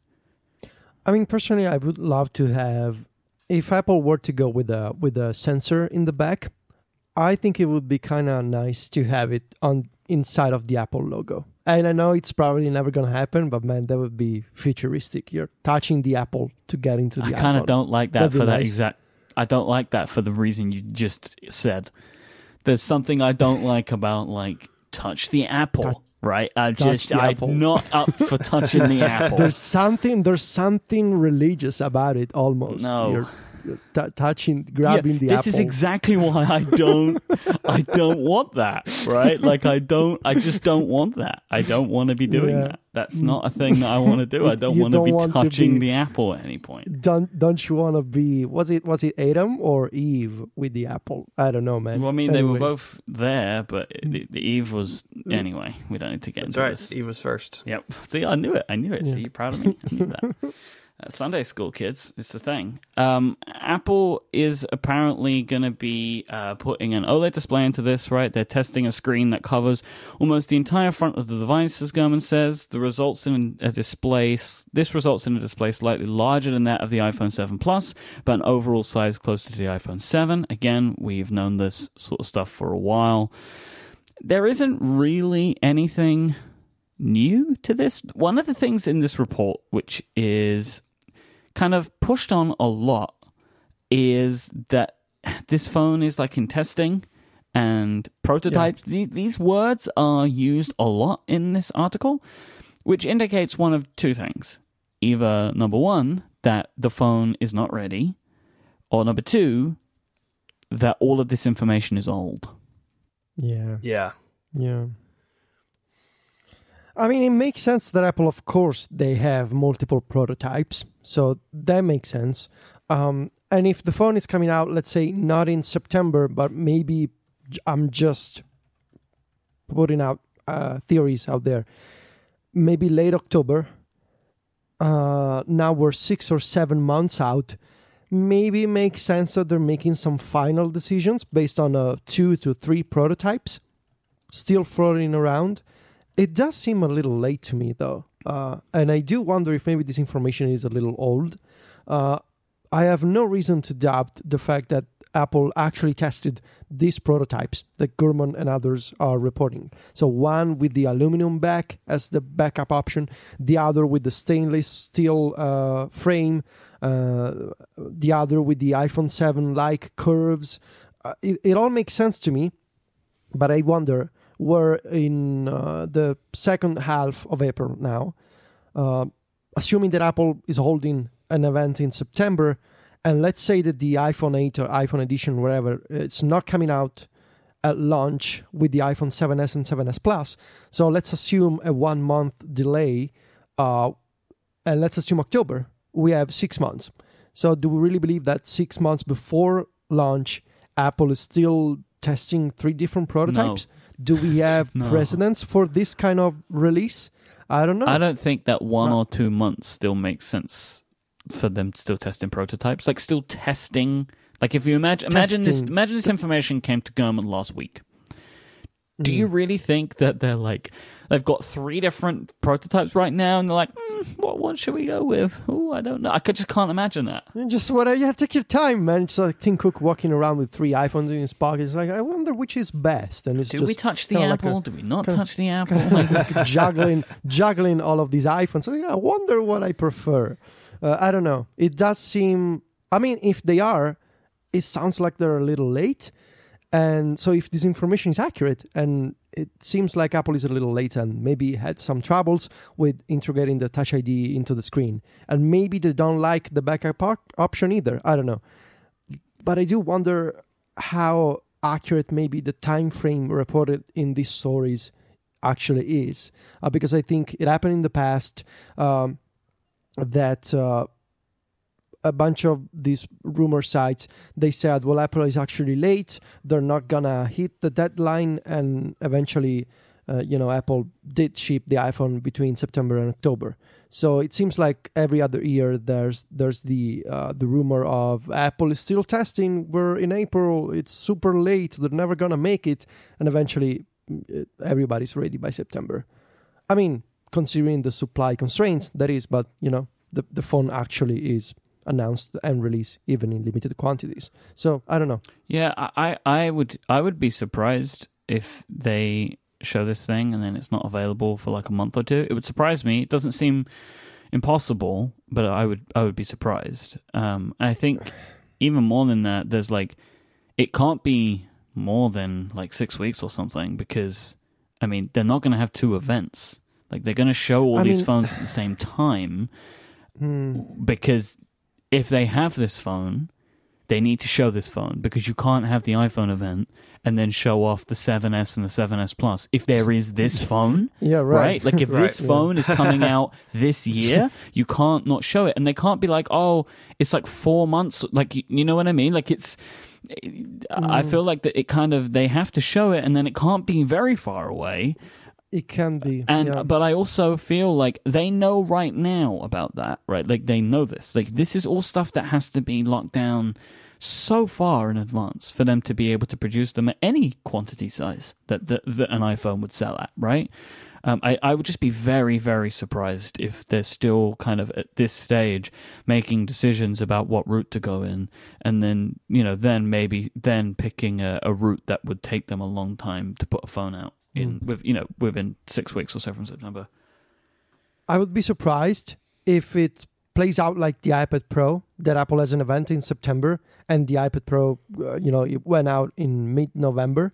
I mean, personally, I would love to have if Apple were to go with a with a sensor in the back. I think it would be kind of nice to have it on inside of the Apple logo. And I know it's probably never going to happen, but man, that would be futuristic. You're touching the Apple to get into the I kind of don't like that That'd for that nice. exact. I don't like that for the reason you just said. There's something I don't like about like touch the apple, Touch- right? I just I'm apple. not up for touching the apple. There's something there's something religious about it almost. No. You're t- touching, grabbing Yeah, the this apple. is exactly why I don't I don't want that, right? Like I don't I just don't want that. I don't want to be doing Yeah. that. That's not a thing that I want to do. I don't want to don't be want to touching be- the apple at any point. don't don't you want to be was it was it Adam or Eve with the apple? I don't know, man. Well, I mean, they were both there, but the, the Eve was mm. anyway. We don't need to get That's into right. this. He was first. Yep. See, I knew it. I knew it. Yeah. See, you proud of me? I knew that. Uh, Sunday school kids, it's the thing. Um, Apple is apparently going to be uh, putting an OLED display into this, right? They're testing a screen that covers almost the entire front of the device, as Gurman says. The results in a display. This results in a display slightly larger than that of the iPhone 7 Plus, but an overall size closer to the iPhone 7. Again, we've known this sort of stuff for a while. There isn't really anything new to this. One of the things in this report, which is kind of pushed on a lot, is that this phone is like in testing and prototypes. The- These words are used a lot in this article, which indicates one of two things. Either number one, that the phone is not ready, or number two, that all of this information is old. Yeah, Yeah. yeah. I mean, it makes sense that Apple, of course, they have multiple prototypes, so that makes sense. Um, and if the phone is coming out, let's say not in September, but maybe I'm just putting out uh, theories out there, maybe late October. Uh, now we're six or seven months out. Maybe it makes sense that they're making some final decisions based on uh, two to three prototypes still floating around. It does seem a little late to me, though. Uh, and I do wonder if maybe this information is a little old. Uh, I have no reason to doubt the fact that Apple actually tested these prototypes that Gurman and others are reporting. So, one with the aluminum back as the backup option, the other with the stainless steel uh, frame, uh, the other with the iPhone 7 like curves. Uh, it, it all makes sense to me, but I wonder we're in uh, the second half of April now. Uh, assuming that Apple is holding an event in September, and let's say that the iPhone 8 or iPhone edition, wherever, it's not coming out at launch with the iPhone 7s and 7s Plus. So let's assume a one month delay, uh, and let's assume October. We have six months. So do we really believe that six months before launch, Apple is still testing three different prototypes? Do we have No. precedents for this kind of release? I don't know. I don't think that one No. or two months still makes sense for them still testing prototypes, like still testing. Like if you imagine imagine this imagine this information came to Gurman last week. Do Mm. you really think that they're like they've got three different prototypes right now, and they're like, mm, what one should we go with? Oh, I don't know. I could just can't imagine that. And Just what you have to take your time, man. It's like Tim Cook walking around with three iPhones in his pocket. It's like I wonder which is best, and it's Do just we touch the kinda like a- apple? Do we not kinda- touch the apple? like juggling juggling all of these iPhones. Like, I wonder what I prefer. Uh, I don't know. It does seem. I mean, if they are, it sounds like they're a little late. And so, if this information is accurate, and it seems like Apple is a little late and maybe had some troubles with integrating the Touch ID into the screen, and maybe they don't like the backup op- option either. I don't know. But I do wonder how accurate maybe the time frame reported in these stories actually is uh, because I think it happened in the past um, that uh, a bunch of these rumor sites. They said well Apple is actually late. They're not gonna hit the deadline. And eventually uh, you know Apple did ship the iPhone between September and October. So it seems like every other year there's there's the uh, the rumor of Apple is still testing. We're in April. It's super late. They're never gonna make it. And eventually mm, everybody's ready by September. I mean, considering the supply constraints, that is, but you know, the, the phone actually is announced and released even in limited quantities. So I don't know. Yeah, I, I would I would be surprised if they show this thing and then it's not available for like a month or two. It would surprise me. It doesn't seem impossible, but I would I would be surprised. Um, I think even more than that, there's like it can't be more than like six weeks or something because I mean they're not going to have two events. Like they're going to show all I these mean- phones at the same time Hmm. because if they have this phone, they need to show this phone because you can't have the iPhone event and then show off the 7S and the 7S Plus if there is this phone, Yeah, right? right. Like if this Right. phone is coming out this year, you can't not show it, and they can't be like, oh, it's like four months. Like you, you know what I mean? Like it's. I Mm. feel like that it kind of they have to show it, and then it can't be very far away. It can be. And yeah. but I also feel like they know right now about that, right? Like they know this. Like this is all stuff that has to be locked down so far in advance for them to be able to produce them at any quantity size that that, that an iPhone would sell at, right? Um, I, I would just be very, very surprised if they're still kind of at this stage making decisions about what route to go in, and then you know, then maybe then picking a, a route that would take them a long time to put a phone out in with you know within six weeks or so from September. I would be surprised if it plays out like the iPad Pro that Apple has an event in September and the iPad Pro, uh, you know, it went out in mid-November.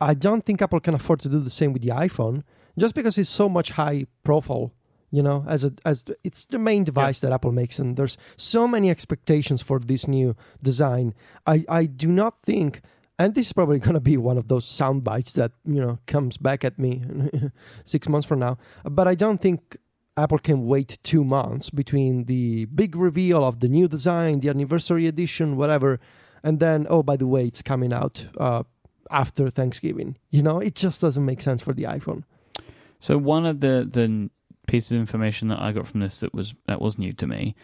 I don't think Apple can afford to do the same with the iPhone just because it's so much high profile. You know, as a as it's the main device that Apple makes, and there's so many expectations for this new design. I I do not think, and this is probably going to be one of those sound bites that you know comes back at me six months from now. But I don't think Apple can wait two months between the big reveal of the new design, the anniversary edition, whatever, and then oh by the way, it's coming out uh, after Thanksgiving. You know, it just doesn't make sense for the iPhone. So one of the the pieces of information that I got from this that was that was new to me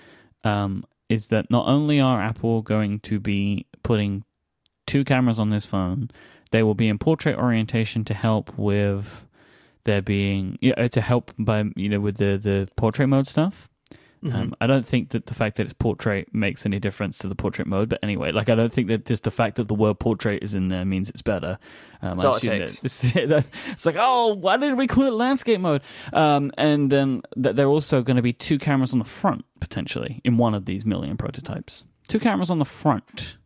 um, is that not only are Apple going to be putting two cameras on this phone, they will be in portrait orientation to help with there being yeah to help by you know with the the portrait mode stuff. Mm-hmm. Um, I don't think that the fact that it's portrait makes any difference to the portrait mode, but anyway, like I don't think that just the fact that the word portrait is in there means it's better. Um, That's I all it takes. that It's, it's like, oh, why didn't we call it landscape mode? Um, and then that there are also going to be two cameras on the front potentially in one of these million prototypes. Two cameras on the front.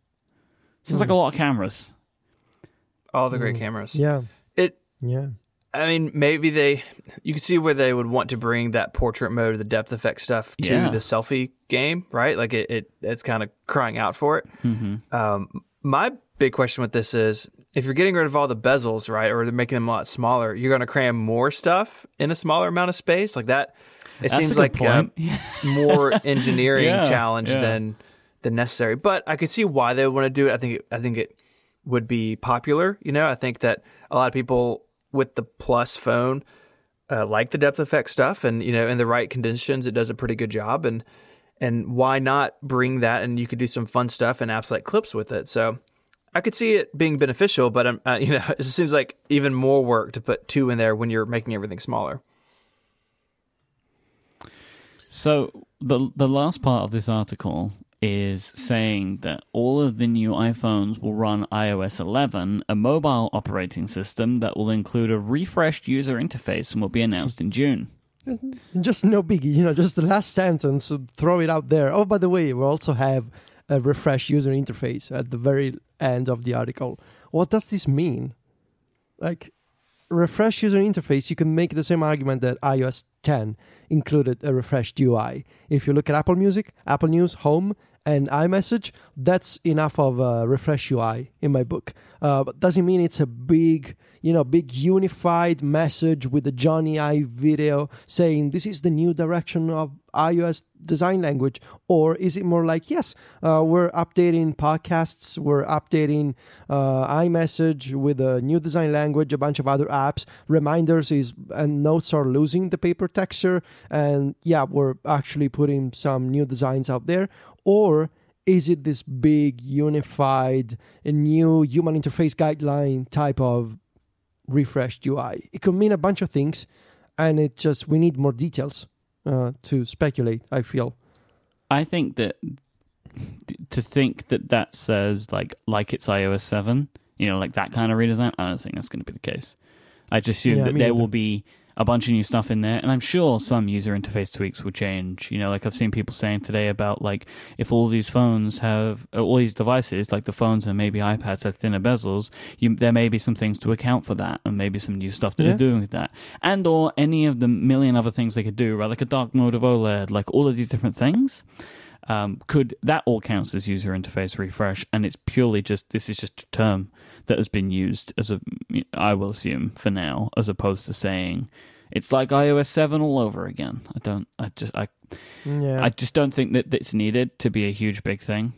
Seems like a lot of cameras. All the great Mm. cameras. Yeah, It. yeah. I mean, maybe they. You can see where they would want to bring that portrait mode, the depth effect stuff, to Yeah. the selfie game, right? Like it. it it's kind of crying out for it. hmm Um, my big question with this is if you're getting rid of all the bezels, right, or they're making them a lot smaller, you're going to cram more stuff in a smaller amount of space like that. It That's seems a like uh, more engineering Yeah, challenge yeah. than than necessary. But I could see why they would want to do it. I think it, I think it would be popular. You know, I think that a lot of people with the Plus phone uh, like the depth effect stuff, and you know, in the right conditions, it does a pretty good job. And And why not bring that and you could do some fun stuff in apps like Clips with it. So I could see it being beneficial, but um, uh, you know, it seems like even more work to put two in there when you're making everything smaller. So the the last part of this article is saying that all of the new iPhones will run iOS 11, a mobile operating system that will include a refreshed user interface and will be announced in June. Just no biggie, you know, just the last sentence, uh, throw it out there. Oh, by the way, we also have a refreshed user interface at the very end of the article. What does this mean? Like, refresh user interface, you can make the same argument that iOS 10 included a refreshed UI. If you look at Apple Music, Apple News, Home, and iMessage, that's enough of a refresh UI in my book. Uh, but doesn't mean it's a big, you know, big unified message with the Jony Ive video saying this is the new direction of iOS design language, or is it more like yes, uh, we're updating podcasts, we're updating uh, iMessage with a new design language, a bunch of other apps, reminders is and notes are losing the paper texture, and yeah, we're actually putting some new designs out there, or is it this big unified new human interface guideline type of refreshed UI? It could mean a bunch of things, and it just we need more details uh, to speculate. I feel. I think that to think that that says like like it's iOS seven, you know, like that kind of redesign. I don't think that's going to be the case. I just assume Yeah, that there will be a bunch of new stuff in there, and I'm sure some user interface tweaks will change. You know, like I've seen people saying today about like if all these phones have uh, all these devices, like the phones and maybe iPads have thinner bezels, you, there may be some things to account for that, and maybe some new stuff that Yeah. they're doing with that, and or any of the million other things they could do, right? Like a dark mode of OLED, like all of these different things um, could that all counts as user interface refresh and it's purely just this is just a term that has been used as a i will assume for now as opposed to saying it's like ios 7 all over again i don't i just i, Yeah. I just don't think that it's needed to be a huge big thing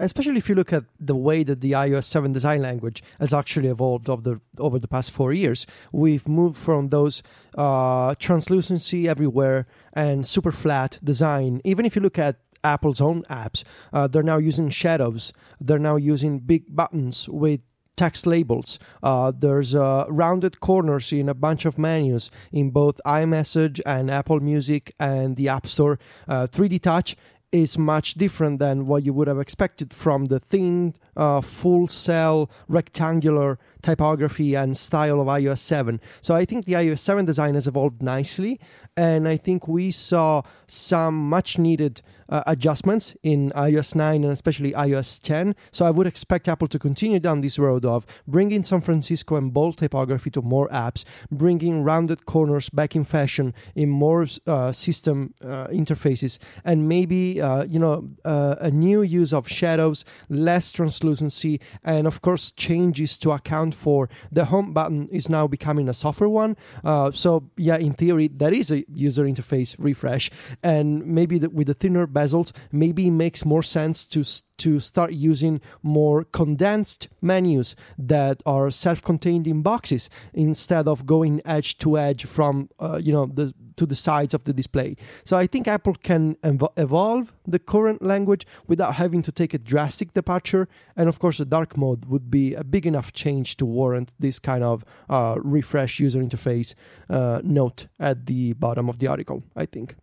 especially if you look at the way that the iOS 7 design language has actually evolved over the over the past four years. We've moved from those uh, translucency everywhere and super flat design. Even if you look at Apple's own apps, uh, they're now using shadows. They're now using big buttons with text labels. Uh, there's uh, rounded corners in a bunch of menus in both iMessage and Apple Music and the App Store. Uh, 3D Touch is much different than what you would have expected from the thin, uh, full cell, rectangular typography and style of iOS 7. So I think the iOS 7 design has evolved nicely, and I think we saw some much needed uh, adjustments in iOS 9 and especially iOS 10. So I would expect Apple to continue down this road of bringing San Francisco and bold typography to more apps, bringing rounded corners back in fashion in more uh, system uh, interfaces, and maybe uh, you know uh, a new use of shadows, less translucency, and of course changes to account for the home button is now becoming a software one. Uh, so yeah, in theory, that is a user interface refresh, and maybe the, with the thinner bezels, maybe it makes more sense to to start using more condensed menus that are self-contained in boxes instead of going edge to edge from uh, you know the to the sides of the display. So I think Apple can evo- evolve the current language without having to take a drastic departure. And of course, the dark mode would be a big enough change to warrant this kind of uh, refresh user interface uh, note at the bottom of the article. I think.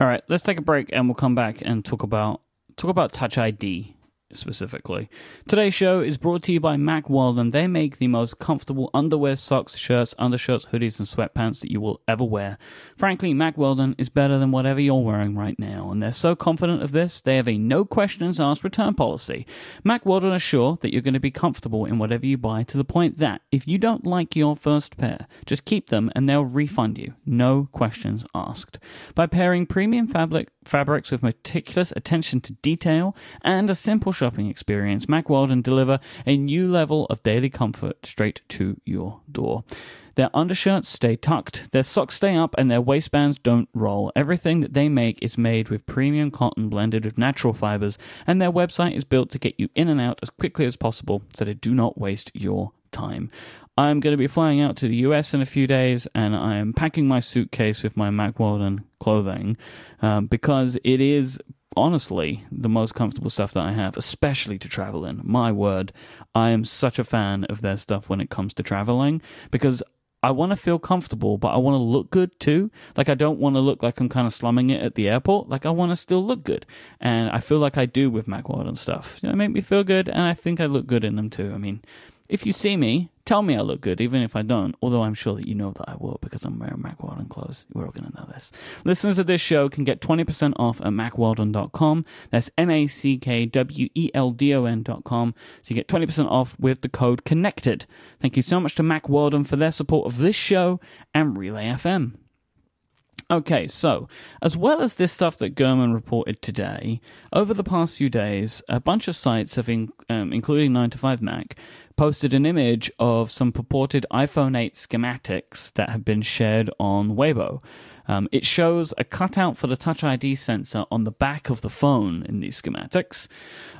all right let's take a break and we'll come back and talk about talk about touch id specifically. Today's show is brought to you by Mack Weldon. They make the most comfortable underwear, socks, shirts, undershirts, hoodies, and sweatpants that you will ever wear. Frankly, Mack Weldon is better than whatever you're wearing right now, and they're so confident of this, they have a no questions asked return policy. Mack Weldon are sure that you're going to be comfortable in whatever you buy to the point that if you don't like your first pair, just keep them and they'll refund you. No questions asked. By pairing premium fabric fabrics with meticulous attention to detail and a simple shopping experience, Mack Weldon deliver a new level of daily comfort straight to your door. Their undershirts stay tucked, their socks stay up, and their waistbands don't roll. Everything that they make is made with premium cotton blended with natural fibers, and their website is built to get you in and out as quickly as possible so they do not waste your time. I'm going to be flying out to the US in a few days, and I am packing my suitcase with my Mack Weldon clothing um, because it is honestly the most comfortable stuff that I have, especially to travel in. My word, I am such a fan of their stuff when it comes to traveling because I want to feel comfortable, but I want to look good too. Like I don't want to look like I'm kind of slumming it at the airport. Like I want to still look good, and I feel like I do with Mack Weldon stuff. You know, make me feel good, and I think I look good in them too. I mean, if you see me, tell me I look good, even if I don't. Although I'm sure that you know that I will because I'm wearing Mack Weldon clothes. We're all going to know this. Listeners of this show can get 20% off at mackweldon.com. That's M A C K W E L D O N.com. So you get 20% off with the code CONNECTED. Thank you so much to Mack Weldon for their support of this show and Relay FM. Okay, so as well as this stuff that Gurman reported today, over the past few days, a bunch of sites have, in, um, including 9 to 5 Mac, posted an image of some purported iPhone 8 schematics that have been shared on Weibo. Um, it shows a cutout for the Touch ID sensor on the back of the phone in these schematics.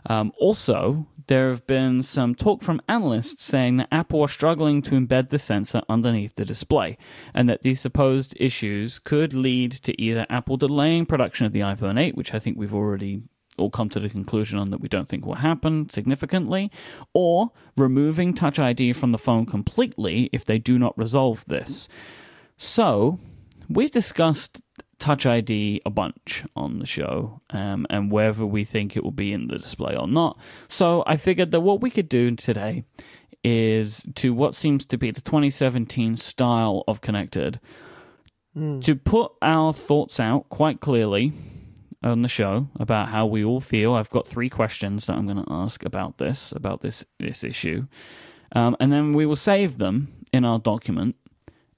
Um, also, there have been some talk from analysts saying that Apple are struggling to embed the sensor underneath the display, and that these supposed issues could lead to either Apple delaying production of the iPhone 8, which I think we've already all come to the conclusion on that we don't think will happen significantly, or removing Touch ID from the phone completely if they do not resolve this. So, we've discussed Touch ID a bunch on the show, um, and whether we think it will be in the display or not. So I figured that what we could do today is to what seems to be the 2017 style of Connected, Hmm. to put our thoughts out quite clearly on the show about how we all feel. I've got three questions that I'm going to ask about this, about this this issue, um, and then we will save them in our document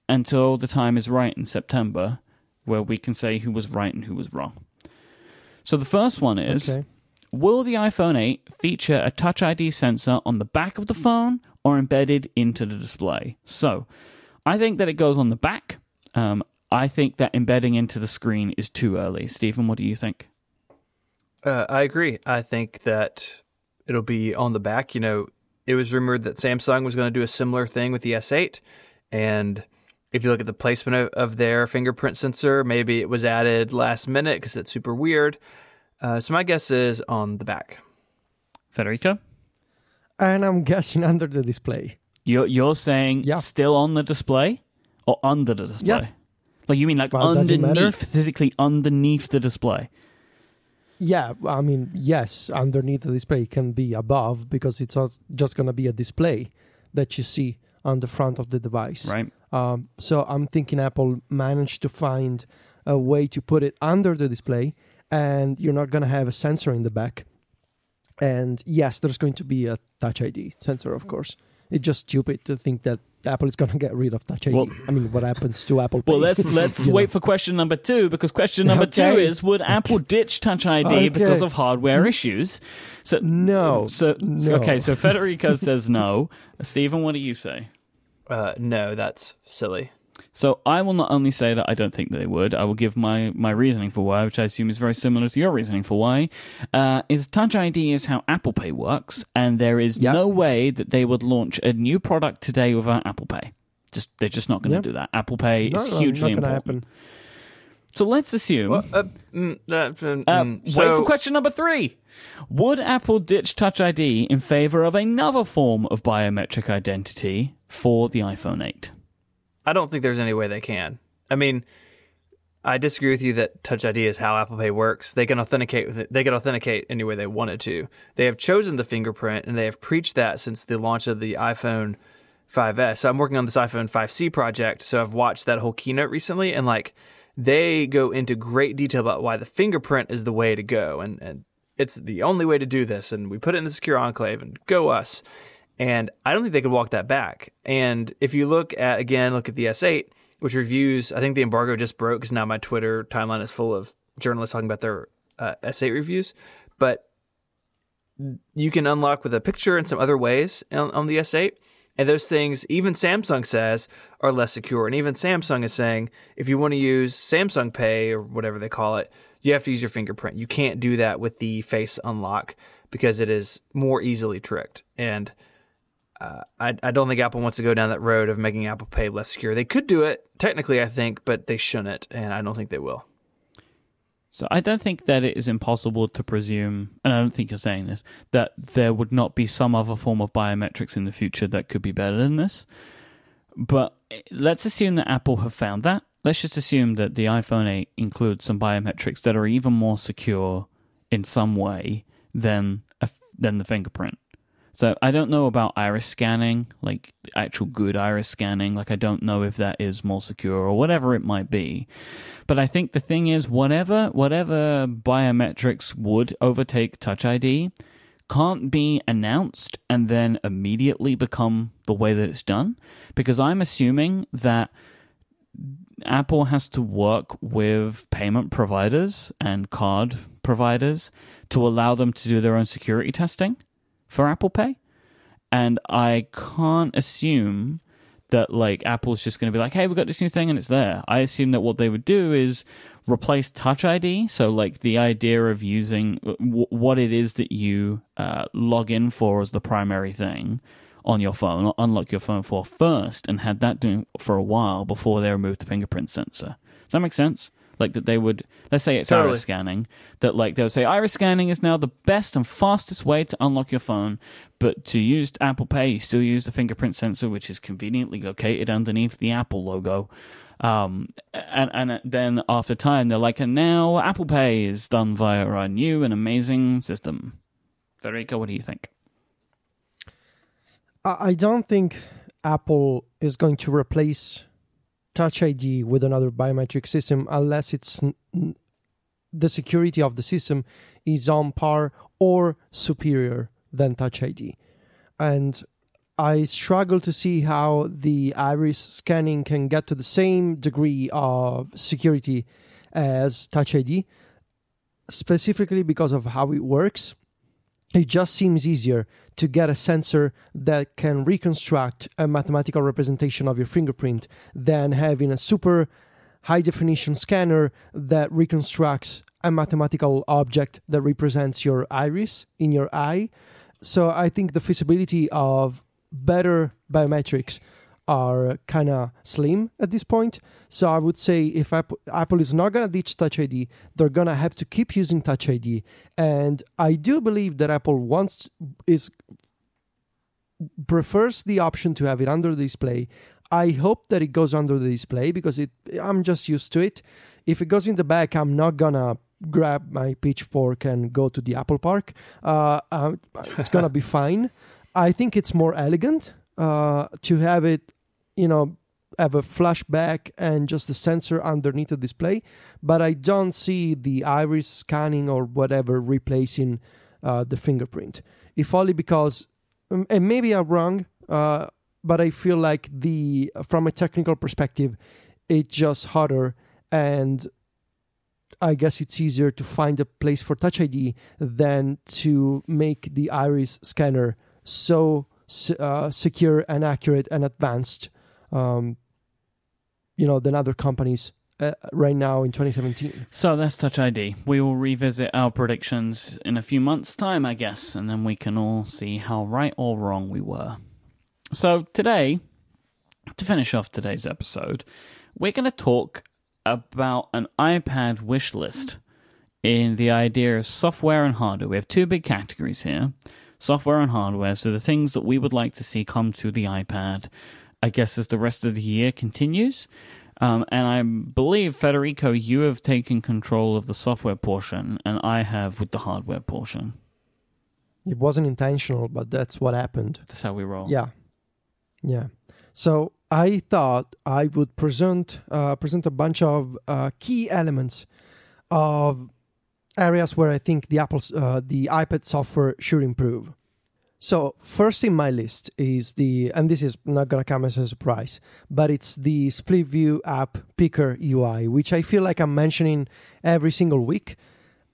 until the time is right in September, where we can say who was right and who was wrong. So the first one is: Okay. Will the iPhone 8 feature a Touch ID sensor on the back of the phone or embedded into the display? So, I think that it goes on the back. Um, I think that embedding into the screen is too early. Stephen, what do you think? Uh, I agree. I think that it'll be on the back. You know, it was rumored that Samsung was going to do a similar thing with the S8. And if you look at the placement of, of their fingerprint sensor, maybe it was added last minute because it's super weird. Uh, so my guess is on the back. Federico? And I'm guessing under the display. You're, you're saying Yeah. still on the display or under the display? Yeah. Like you mean like Well, does it matter? underneath, physically underneath the display? Yeah, I mean, yes, underneath the display can be above because it's just going to be a display that you see on the front of the device. Right. Um, so I'm thinking Apple managed to find a way to put it under the display, and you're not going to have a sensor in the back. And yes, there's going to be a Touch ID sensor, of course. It's just stupid to think that Apple is going to get rid of Touch ID. Well- I mean, what happens to Apple? Well, Pay? let's let's wait know. for question number two because question number two is: Would Apple ditch Touch ID because of hardware issues? So No, So, so- okay, so Federico says no. Stephen, what do you say? Uh, no, that's silly. So I will not only say that I don't think that they would. I will give my my reasoning for why, which I assume is very similar to your reasoning for why. Uh, is Touch ID is how Apple Pay works, and there is Yep. no way that they would launch a new product today without Apple Pay. Just they're just not going to Yep. do that. Apple Pay No, is hugely not important. happen. So let's assume. Well, uh, mm, uh, mm, Uh, mm, wait for question number three. Would Apple ditch Touch ID in favor of another form of biometric identity for the iPhone 8? I don't think there's any way they can. I mean, I disagree with you that Touch ID is how Apple Pay works. They can authenticate. They can authenticate any way they wanted to. They have chosen the fingerprint and they have preached that since the launch of the iPhone 5S. So I'm working on this iPhone 5C project, so I've watched that whole keynote recently and like they go into great detail about why the fingerprint is the way to go and and it's the only way to do this and we put it in the secure enclave and go us. And I don't think they could walk that back. And if you look at again, look at the S8, which reviews, I think the embargo just broke because now my Twitter timeline is full of journalists talking about their uh, S8 reviews. But you can unlock with a picture and some other ways on, on the S8. And those things, even Samsung says, are less secure. And even Samsung is saying if you want to use Samsung Pay or whatever they call it, you have to use your fingerprint. You can't do that with the face unlock because it is more easily tricked. And uh, I, I don't think Apple wants to go down that road of making Apple Pay less secure. They could do it technically, I think, but they shouldn't, and I don't think they will. So I don't think that it is impossible to presume, and I don't think you're saying this, that there would not be some other form of biometrics in the future that could be better than this. But let's assume that Apple have found that. Let's just assume that the iPhone 8 includes some biometrics that are even more secure in some way than a, than the fingerprint. So I don't know about iris scanning, like actual good iris scanning. Like I don't know if that is more secure or whatever it might be. But I think the thing is, whatever whatever biometrics would overtake Touch ID can't be announced and then immediately become the way that it's done. Because I'm assuming that Apple has to work with payment providers and card providers to allow them to do their own security testing for Apple Pay. And I can't assume that like Apple's just going to be like, "Hey, we've got this new thing and it's there." I assume that what they would do is replace Touch ID. So like the idea of using w- what it is that you uh, log in for as the primary thing on your phone, or unlock your phone for first, and had that doing for a while before they removed the fingerprint sensor. Does that make sense? Like that they would, let's say it's Totally. iris scanning, that like they would say iris scanning is now the best and fastest way to unlock your phone, but to use Apple Pay, you still use the fingerprint sensor, which is conveniently located underneath the Apple logo. Um, and and then after time, they're like, and now Apple Pay is done via our new and amazing system. Federico, what do you think? I I don't think Apple is going to replace Touch ID with another biometric system unless it's n- the security of the system is on par or superior than Touch ID. And I struggle to see how the iris scanning can get to the same degree of security as Touch ID, specifically because of how it works it just seems easier to get a sensor that can reconstruct a mathematical representation of your fingerprint than having a super high definition scanner that reconstructs a mathematical object that represents your iris in your eye. So I think the feasibility of better biometrics are kind of slim at this point. So I would say if Apple, Apple is not going to ditch Touch ID, they're going to have to keep using Touch ID. And I do believe that Apple wants is prefers the option to have it under the display. I hope that it goes under the display because it I'm just used to it. If it goes in the back, I'm not gonna grab my pitchfork and go to the Apple Park. Uh, uh, it's gonna be fine. I think it's more elegant uh, to have it, you know, have a flashback and just the sensor underneath the display. But I don't see the iris scanning or whatever replacing uh, the fingerprint. If only because, um, and maybe I'm wrong, uh, but I feel like the from a technical perspective, it's just harder and I guess it's easier to find a place for Touch ID than to make the iris scanner so uh, secure and accurate and advanced, um, you know, than other companies uh, right now in 2017. So that's Touch ID. We will revisit our predictions in a few months' time, I guess, and then we can all see how right or wrong we were. So today, to finish off today's episode, we're going to talk about an iPad wish list in the idea of software and hardware. We have two big categories here software and hardware. So the things that we would like to see come to the iPad, I guess, as the rest of the year continues. Um, and I believe, Federico, you have taken control of the software portion, and I have with the hardware portion. It wasn't intentional, but that's what happened. That's how we roll. Yeah, yeah. So I thought I would present uh, present a bunch of uh, key elements of areas where I think the Apple's uh, the iPad software should improve. So first in my list is the and this is not gonna come as a surprise, but it's the Split View app picker UI, which I feel like I'm mentioning every single week.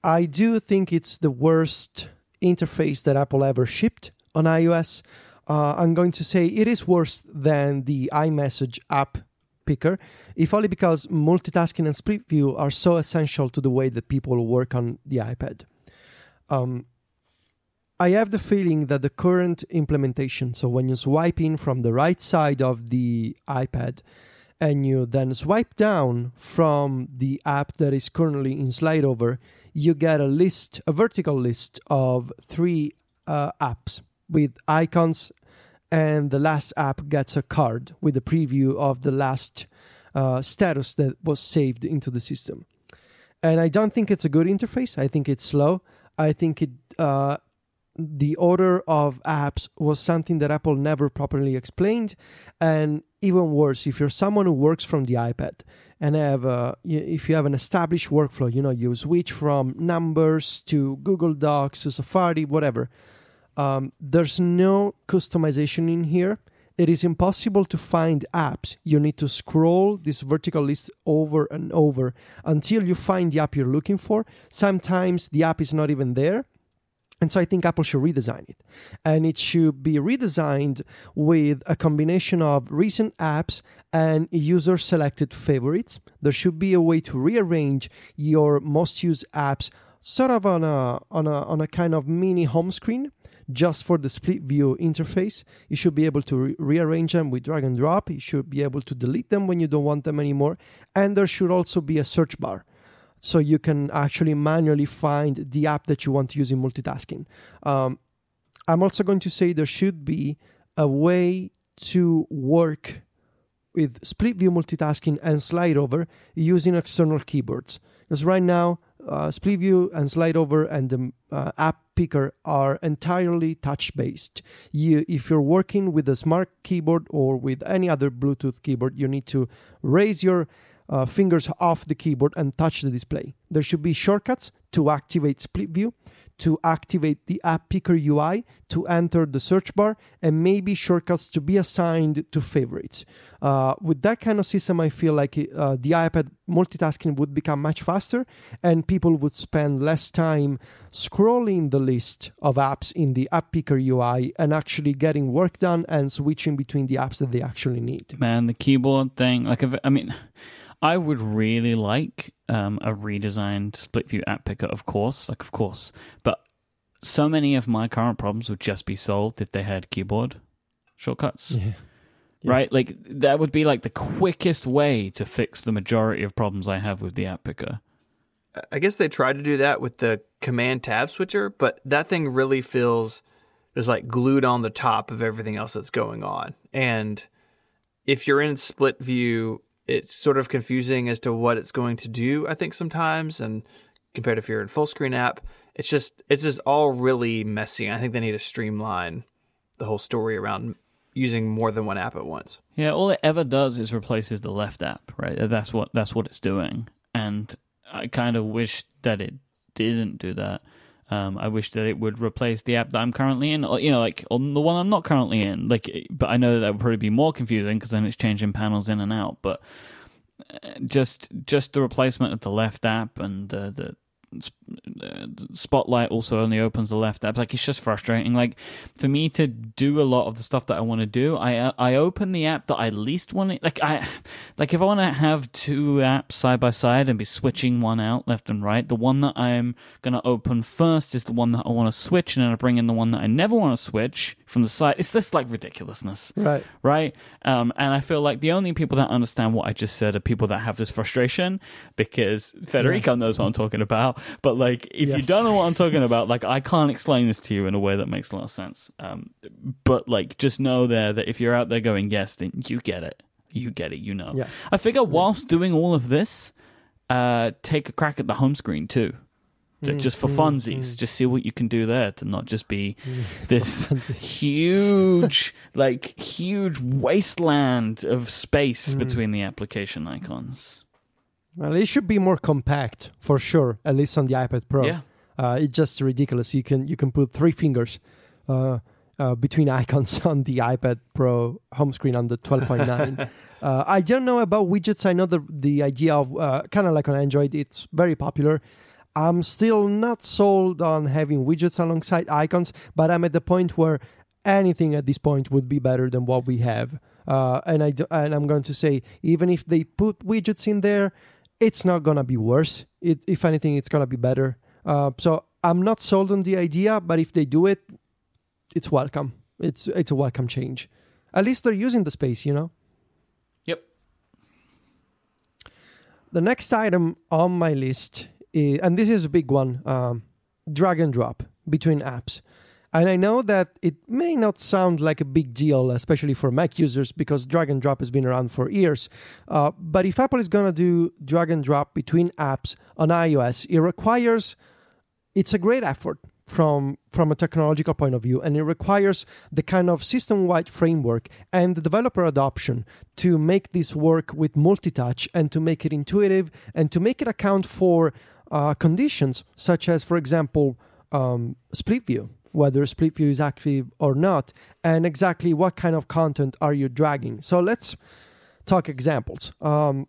I do think it's the worst interface that Apple ever shipped on iOS. Uh, I'm going to say it is worse than the iMessage app picker, if only because multitasking and split view are so essential to the way that people work on the iPad. Um, I have the feeling that the current implementation, so when you swipe in from the right side of the iPad and you then swipe down from the app that is currently in slide over, you get a list, a vertical list of three uh, apps with icons, and the last app gets a card with a preview of the last uh, status that was saved into the system. And I don't think it's a good interface. I think it's slow. I think it uh, the order of apps was something that Apple never properly explained. And even worse, if you're someone who works from the iPad and have a, if you have an established workflow, you know, you switch from numbers to Google Docs to Safari, whatever. Um, there's no customization in here. It is impossible to find apps. You need to scroll this vertical list over and over until you find the app you're looking for. Sometimes the app is not even there and so I think Apple should redesign it. And it should be redesigned with a combination of recent apps and user selected favorites. There should be a way to rearrange your most used apps sort of on a on a on a kind of mini home screen just for the split view interface. You should be able to re- rearrange them with drag and drop. You should be able to delete them when you don't want them anymore. And there should also be a search bar so you can actually manually find the app that you want to use in multitasking. Um, I'm also going to say there should be a way to work with split view multitasking and slide over using external keyboards. Because right now, uh, split view and slide over and the uh, app picker are entirely touch based. You, if you're working with a smart keyboard or with any other Bluetooth keyboard, you need to raise your uh, fingers off the keyboard and touch the display. There should be shortcuts to activate split view, to activate the app picker UI, to enter the search bar, and maybe shortcuts to be assigned to favorites. Uh, with that kind of system, I feel like uh, the iPad multitasking would become much faster and people would spend less time scrolling the list of apps in the app picker UI and actually getting work done and switching between the apps that they actually need. Man, the keyboard thing, like, if, I mean, I would really like um, a redesigned split view app picker, of course, like of course, but so many of my current problems would just be solved if they had keyboard shortcuts. Yeah. Yeah. Right? Like that would be like the quickest way to fix the majority of problems I have with the app picker. I guess they tried to do that with the command tab switcher, but that thing really feels just like glued on the top of everything else that's going on. And if you're in split view, it's sort of confusing as to what it's going to do. I think sometimes, and compared to if you're in full screen app, it's just it's just all really messy. I think they need to streamline the whole story around using more than one app at once. Yeah, all it ever does is replaces the left app, right? That's what that's what it's doing, and I kind of wish that it didn't do that. Um, I wish that it would replace the app that I'm currently in, or, you know, like on the one I'm not currently in. Like, but I know that, would probably be more confusing because then it's changing panels in and out. But uh, just just the replacement of the left app and uh, the Spotlight also only opens the left app. Like it's just frustrating. Like for me to do a lot of the stuff that I want to do, I I open the app that I least want. To, like I like if I want to have two apps side by side and be switching one out left and right, the one that I'm gonna open first is the one that I want to switch, and then I bring in the one that I never want to switch from the side. It's just like ridiculousness, right? Right. Um, and I feel like the only people that understand what I just said are people that have this frustration because Federico knows what I'm talking about. But like, if yes. you don't know what I'm talking about, like, I can't explain this to you in a way that makes a lot of sense. Um, but like, just know there that if you're out there going yes, then you get it. You get it. You know. Yeah. I figure whilst doing all of this, uh, take a crack at the home screen too. Mm, just for mm, funsies, mm. just see what you can do there to not just be mm. this huge, like huge wasteland of space mm. between the application icons. Well, it should be more compact for sure, at least on the iPad Pro. Yeah. Uh, it's just ridiculous. You can you can put three fingers uh, uh, between icons on the iPad Pro home screen on the 12.9. Uh, I don't know about widgets. I know the the idea of uh, kind of like on Android, it's very popular. I'm still not sold on having widgets alongside icons, but I'm at the point where anything at this point would be better than what we have. Uh, and I do, and I'm going to say even if they put widgets in there, it's not gonna be worse. It, if anything, it's gonna be better. Uh, so I'm not sold on the idea, but if they do it, it's welcome. It's it's a welcome change. At least they're using the space, you know. Yep. The next item on my list, is, and this is a big one, um, drag and drop between apps. And I know that it may not sound like a big deal, especially for Mac users, because drag and drop has been around for years. Uh, but if Apple is going to do drag and drop between apps on iOS, it requires, it's a great effort from from a technological point of view and it requires the kind of system-wide framework and the developer adoption to make this work with multi-touch and to make it intuitive and to make it account for uh, conditions such as for example um, split view whether split view is active or not and exactly what kind of content are you dragging so let's talk examples um,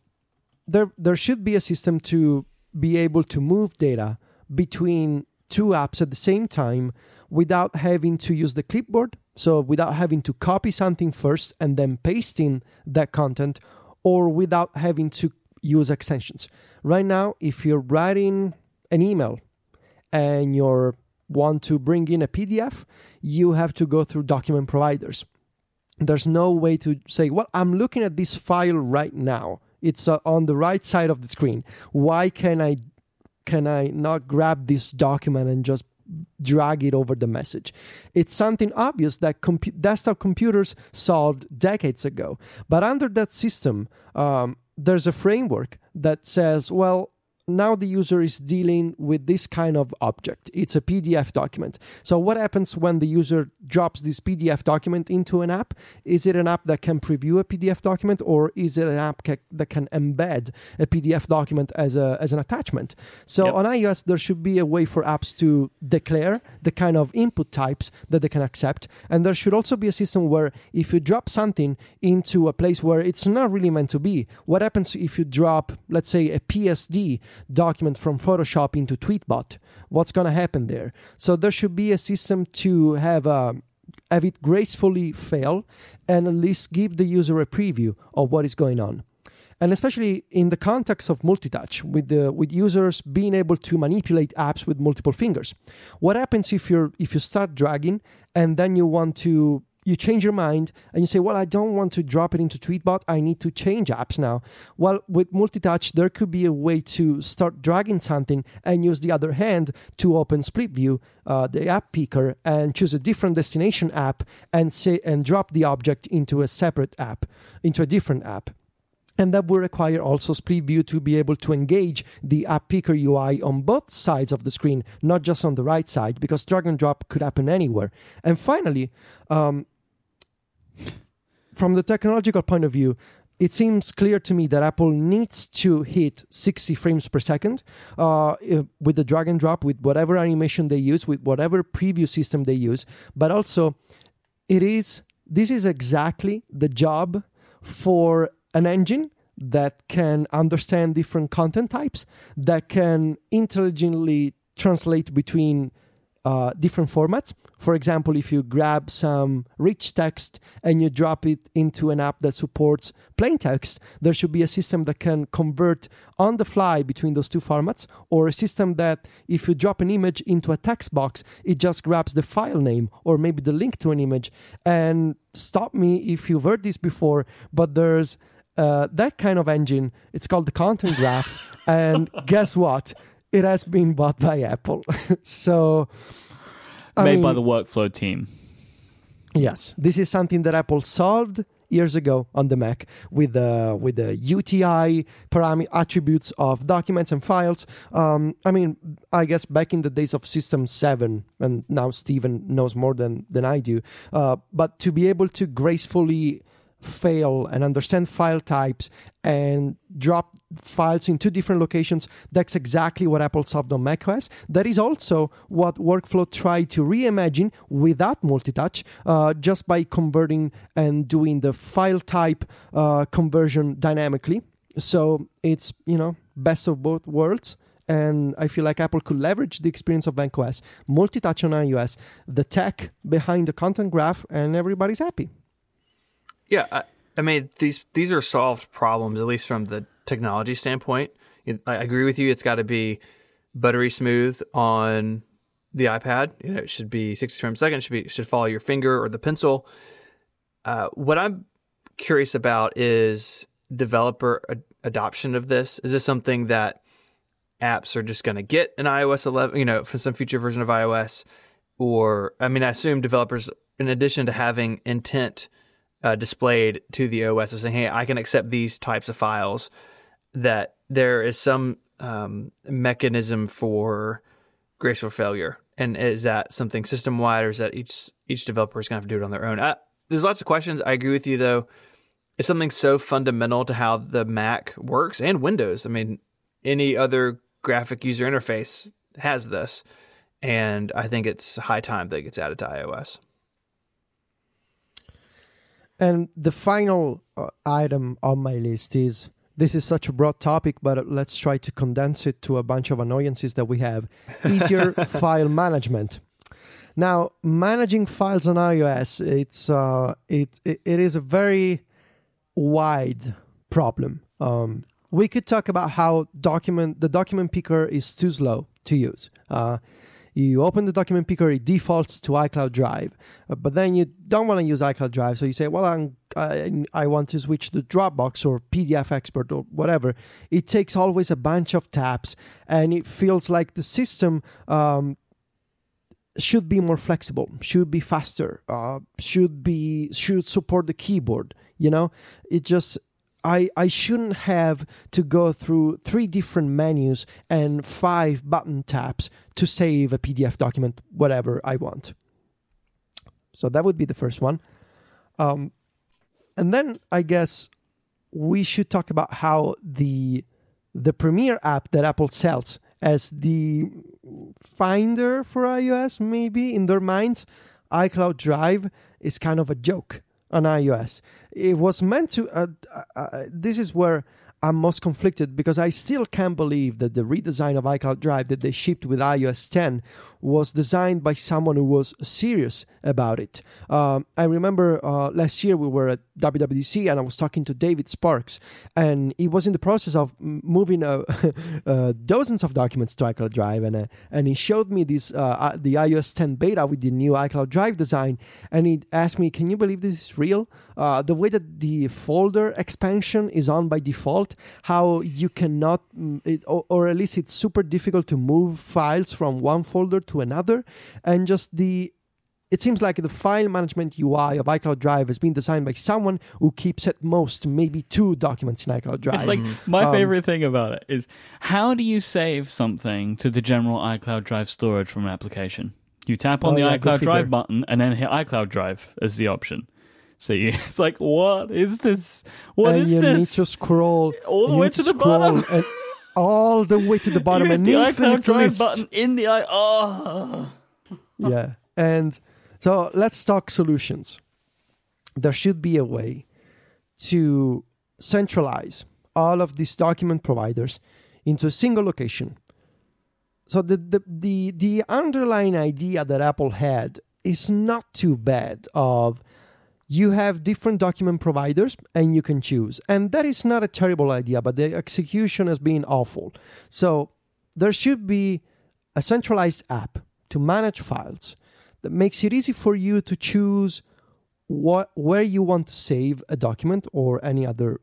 there there should be a system to be able to move data between two apps at the same time without having to use the clipboard. So, without having to copy something first and then pasting that content, or without having to use extensions. Right now, if you're writing an email and you want to bring in a PDF, you have to go through document providers. There's no way to say, well, I'm looking at this file right now. It's uh, on the right side of the screen. Why can I can I not grab this document and just drag it over the message? It's something obvious that compu- desktop computers solved decades ago. But under that system, um, there's a framework that says, well, now the user is dealing with this kind of object. It's a PDF document. So, what happens when the user drops this PDF document into an app? Is it an app that can preview a PDF document, or is it an app ca- that can embed a PDF document as, a, as an attachment? So, yep. on iOS, there should be a way for apps to declare the kind of input types that they can accept. And there should also be a system where if you drop something into a place where it's not really meant to be, what happens if you drop, let's say, a PSD? Document from Photoshop into Tweetbot. What's going to happen there? So there should be a system to have a uh, have it gracefully fail and at least give the user a preview of what is going on and especially in the context of multi-touch with the with users being able to manipulate apps with multiple fingers what happens if you're if you start dragging and then you want to you change your mind and you say, well, I don't want to drop it into Tweetbot. I need to change apps now. Well, with multi-touch, there could be a way to start dragging something and use the other hand to open Split View, uh, the app picker, and choose a different destination app and say and drop the object into a separate app, into a different app. And that will require also Split View to be able to engage the app picker UI on both sides of the screen, not just on the right side, because drag and drop could happen anywhere. And finally, um, from the technological point of view, it seems clear to me that Apple needs to hit 60 frames per second uh, with the drag and drop, with whatever animation they use, with whatever preview system they use. But also, it is this is exactly the job for an engine that can understand different content types, that can intelligently translate between uh, different formats. For example, if you grab some rich text and you drop it into an app that supports plain text, there should be a system that can convert on the fly between those two formats, or a system that if you drop an image into a text box, it just grabs the file name or maybe the link to an image. And stop me if you've heard this before, but there's uh, that kind of engine. It's called the content graph. and guess what? it has been bought by Apple. so I made mean, by the workflow team. Yes, this is something that Apple solved years ago on the Mac with the with the UTI parameter attributes of documents and files. Um, I mean, I guess back in the days of System Seven, and now Stephen knows more than than I do. Uh, but to be able to gracefully fail and understand file types and drop files in two different locations. That's exactly what Apple solved on macOS. That is also what Workflow tried to reimagine without multi-touch, uh, just by converting and doing the file type uh, conversion dynamically. So it's you know best of both worlds. And I feel like Apple could leverage the experience of macOS, multi-touch on iOS, the tech behind the content graph, and everybody's happy. Yeah, I, I mean these these are solved problems at least from the technology standpoint. I agree with you. It's got to be buttery smooth on the iPad. You know, it should be 60 frames a second. It should be should follow your finger or the pencil. Uh, what I'm curious about is developer ad- adoption of this. Is this something that apps are just going to get in iOS 11? You know, for some future version of iOS, or I mean, I assume developers, in addition to having intent uh, displayed to the OS, of saying, "Hey, I can accept these types of files." That there is some um, mechanism for graceful failure, and is that something system wide, or is that each each developer is going to have to do it on their own? I, there's lots of questions. I agree with you though. It's something so fundamental to how the Mac works and Windows. I mean, any other graphic user interface has this, and I think it's high time that it gets added to iOS. And the final uh, item on my list is this is such a broad topic, but let's try to condense it to a bunch of annoyances that we have. Easier file management. Now, managing files on iOS, it's uh, it, it it is a very wide problem. Um, we could talk about how document the document picker is too slow to use. Uh, you open the document picker, it defaults to iCloud Drive, uh, but then you don't want to use iCloud Drive, so you say, "Well, I'm, I, I want to switch to Dropbox or PDF Expert or whatever." It takes always a bunch of taps, and it feels like the system um, should be more flexible, should be faster, uh, should be should support the keyboard. You know, it just I, I shouldn't have to go through three different menus and five button taps to save a PDF document, whatever I want. So that would be the first one. Um, and then I guess we should talk about how the the Premiere app that Apple sells as the Finder for iOS, maybe in their minds, iCloud Drive is kind of a joke on iOS. It was meant to. Uh, uh, this is where I'm most conflicted because I still can't believe that the redesign of iCloud Drive that they shipped with iOS 10 was designed by someone who was serious about it. Um, I remember uh, last year we were at WWDC and I was talking to David Sparks, and he was in the process of moving uh, uh, dozens of documents to iCloud Drive, and uh, and he showed me this uh, the iOS 10 beta with the new iCloud Drive design, and he asked me, "Can you believe this is real? Uh, the way that the folder expansion is on by default, how you cannot, it, or, or at least it's super difficult to move files from one folder to another, and just the it seems like the file management UI of iCloud Drive has been designed by someone who keeps at most maybe two documents in iCloud Drive. It's like my um, favorite thing about it is how do you save something to the general iCloud Drive storage from an application? You tap on oh, the yeah, iCloud Drive button and then hit iCloud Drive as the option. So you, it's like, what is this? What and is you this? need to scroll all the way to, to the bottom. And all the way to the bottom you and the iCloud Drive list. button in the i. Oh. Ah. yeah, and so let's talk solutions. There should be a way to centralize all of these document providers into a single location. So the, the, the, the underlying idea that Apple had is not too bad of you have different document providers and you can choose. And that is not a terrible idea, but the execution has been awful. So there should be a centralized app to manage files that makes it easy for you to choose what where you want to save a document or any other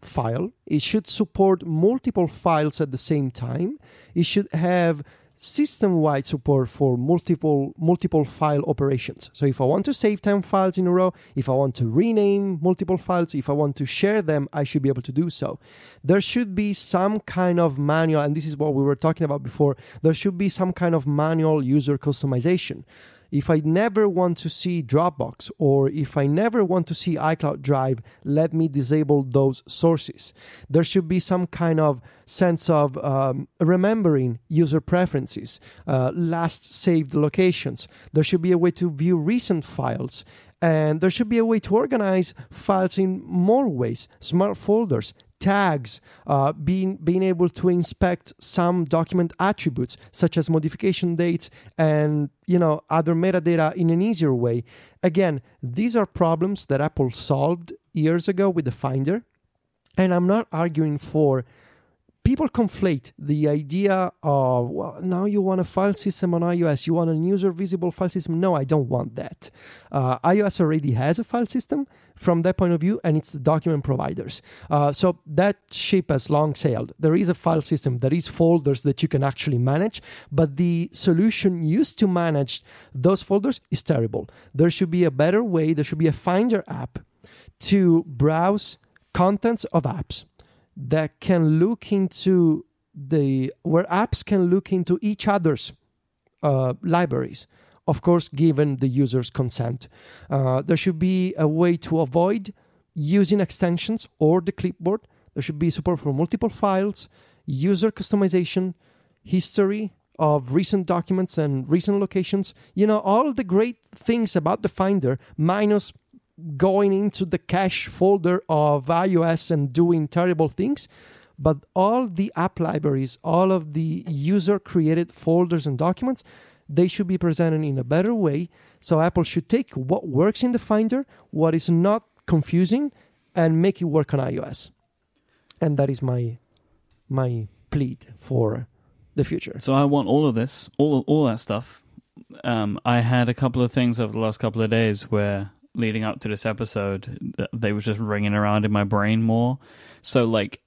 file. It should support multiple files at the same time. It should have system-wide support for multiple multiple file operations. So if I want to save 10 files in a row, if I want to rename multiple files, if I want to share them, I should be able to do so. There should be some kind of manual and this is what we were talking about before. There should be some kind of manual user customization if I never want to see Dropbox or if I never want to see iCloud Drive, let me disable those sources. There should be some kind of sense of um, remembering user preferences, uh, last saved locations. There should be a way to view recent files. And there should be a way to organize files in more ways, smart folders, tags, uh, being being able to inspect some document attributes such as modification dates and you know other metadata in an easier way. Again, these are problems that Apple solved years ago with the Finder, and I'm not arguing for people conflate the idea of well now you want a file system on ios you want a user visible file system no i don't want that uh, ios already has a file system from that point of view and it's the document providers. Uh, so that ship has long sailed. There is a file system. There is folders that you can actually manage but the solution used to manage those folders is terrible. There should be a better way. There should be a finder app to browse contents of apps that can look into the where apps can look into each other's uh, libraries of course given the user's consent uh, there should be a way to avoid using extensions or the clipboard there should be support for multiple files user customization history of recent documents and recent locations you know all the great things about the finder minus going into the cache folder of iOS and doing terrible things. But all the app libraries, all of the user created folders and documents, they should be presented in a better way. So Apple should take what works in the Finder, what is not confusing, and make it work on iOS. And that is my my plead for the future. So I want all of this, all all that stuff. Um, I had a couple of things over the last couple of days where leading up to this episode, they were just ringing around in my brain more. So, like,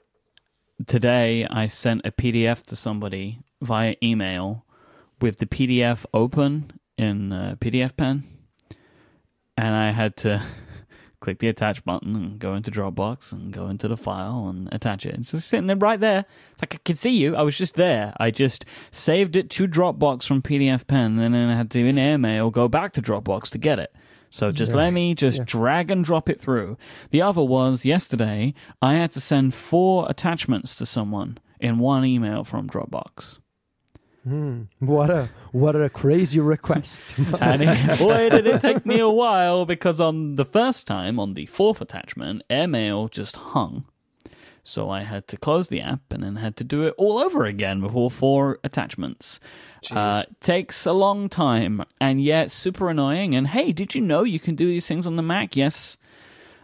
today I sent a PDF to somebody via email with the PDF open in uh, PDF Pen, and I had to click the attach button and go into Dropbox and go into the file and attach it. It's just sitting there right there. It's like I could see you. I was just there. I just saved it to Dropbox from PDF Pen, and then I had to in AirMail go back to Dropbox to get it. So just Yeah. let me just Yeah. drag and drop it through. The other was yesterday, I had to send four attachments to someone in one email from Dropbox. Hmm. What a what a crazy request. And it, boy, did it take me a while because on the first time, on the fourth attachment, AirMail just hung. So I had to close the app and then had to do it all over again with all four attachments. Uh, takes a long time and yet super annoying. And hey, did you know you can do these things on the Mac? Yes,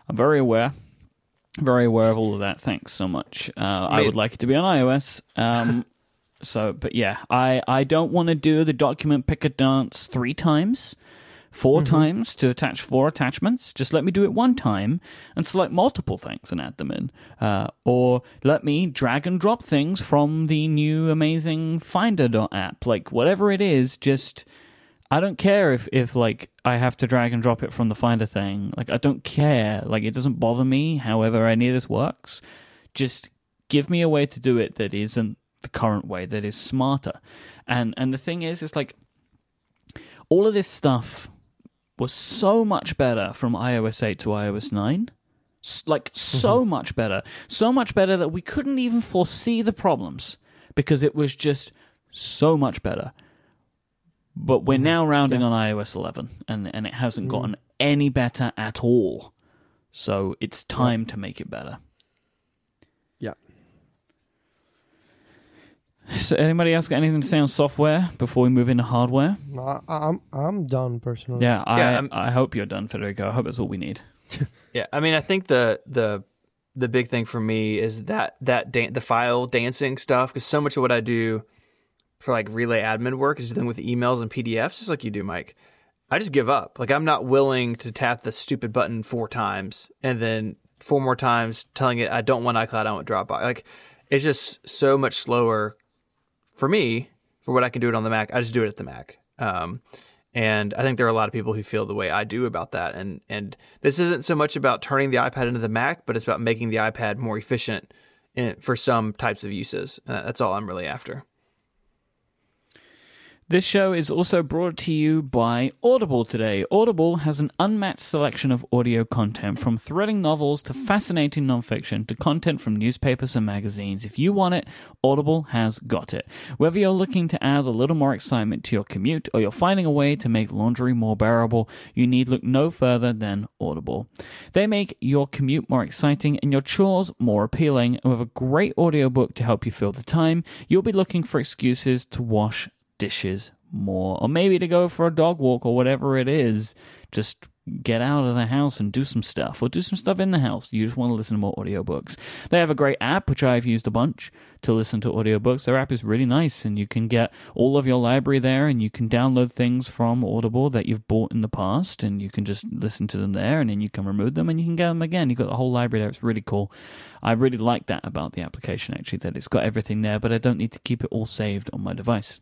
I'm very aware. Very aware of all of that. Thanks so much. Uh, I would like it to be on iOS. Um, so, but yeah, I, I don't want to do the document picker dance three times, 4 times to attach four attachments. Just let me do it one time and select multiple things and add them in. Uh, or let me drag and drop things from the new amazing Finder app. Like whatever it is, just I don't care if, if like I have to drag and drop it from the Finder thing. Like I don't care. Like it doesn't bother me. However, any of this works. Just give me a way to do it that isn't the current way. That is smarter. And and the thing is, it's like all of this stuff was so much better from iOS 8 to iOS 9. Like so mm-hmm. much better, so much better that we couldn't even foresee the problems because it was just so much better but we're mm-hmm. now rounding on iOS 11, and and it hasn't mm-hmm. gotten any better at all. So it's time to make it better. yeah. So anybody else got anything to say on software before we move into hardware? I, I'm I'm done personally. Yeah, I Yeah, I'm- I hope you're done, Federico. I hope that's all we need. Yeah, I mean, I think the the the big thing for me is that that dan- the file dancing stuff because so much of what I do for like relay admin work is dealing with emails and PDFs, just like you do, Myke. I just give up. Like I'm not willing to tap the stupid button four times and then four more times telling it I don't want iCloud, I want Dropbox. Like it's just so much slower for me for what I can do it on the Mac. I just do it at the Mac. Um, and I think there are a lot of people who feel the way I do about that. And and this isn't so much about turning the iPad into the Mac, but it's about making the iPad more efficient in, for some types of uses. Uh, that's all I'm really after. This show is also brought to you by Audible today. Audible has an unmatched selection of audio content from thrilling novels to fascinating nonfiction to content from newspapers and magazines. If you want it, Audible has got it. Whether you're looking to add a little more excitement to your commute or you're finding a way to make laundry more bearable, you need look no further than Audible. They make your commute more exciting and your chores more appealing, and with a great audiobook to help you fill the time, you'll be looking for excuses to wash dishes more, or maybe to go for a dog walk or whatever it is. Just get out of the house and do some stuff or do some stuff in the house. You just want to listen to more audiobooks. They have a great app, which I've used a bunch to listen to audiobooks. Their app is really nice and you can get all of your library there and you can download things from Audible that you've bought in the past and you can just listen to them there and then you can remove them and you can get them again. You've got the whole library there. It's really cool. I really like that about the application actually, that it's got everything there, but I don't need to keep it all saved on my device.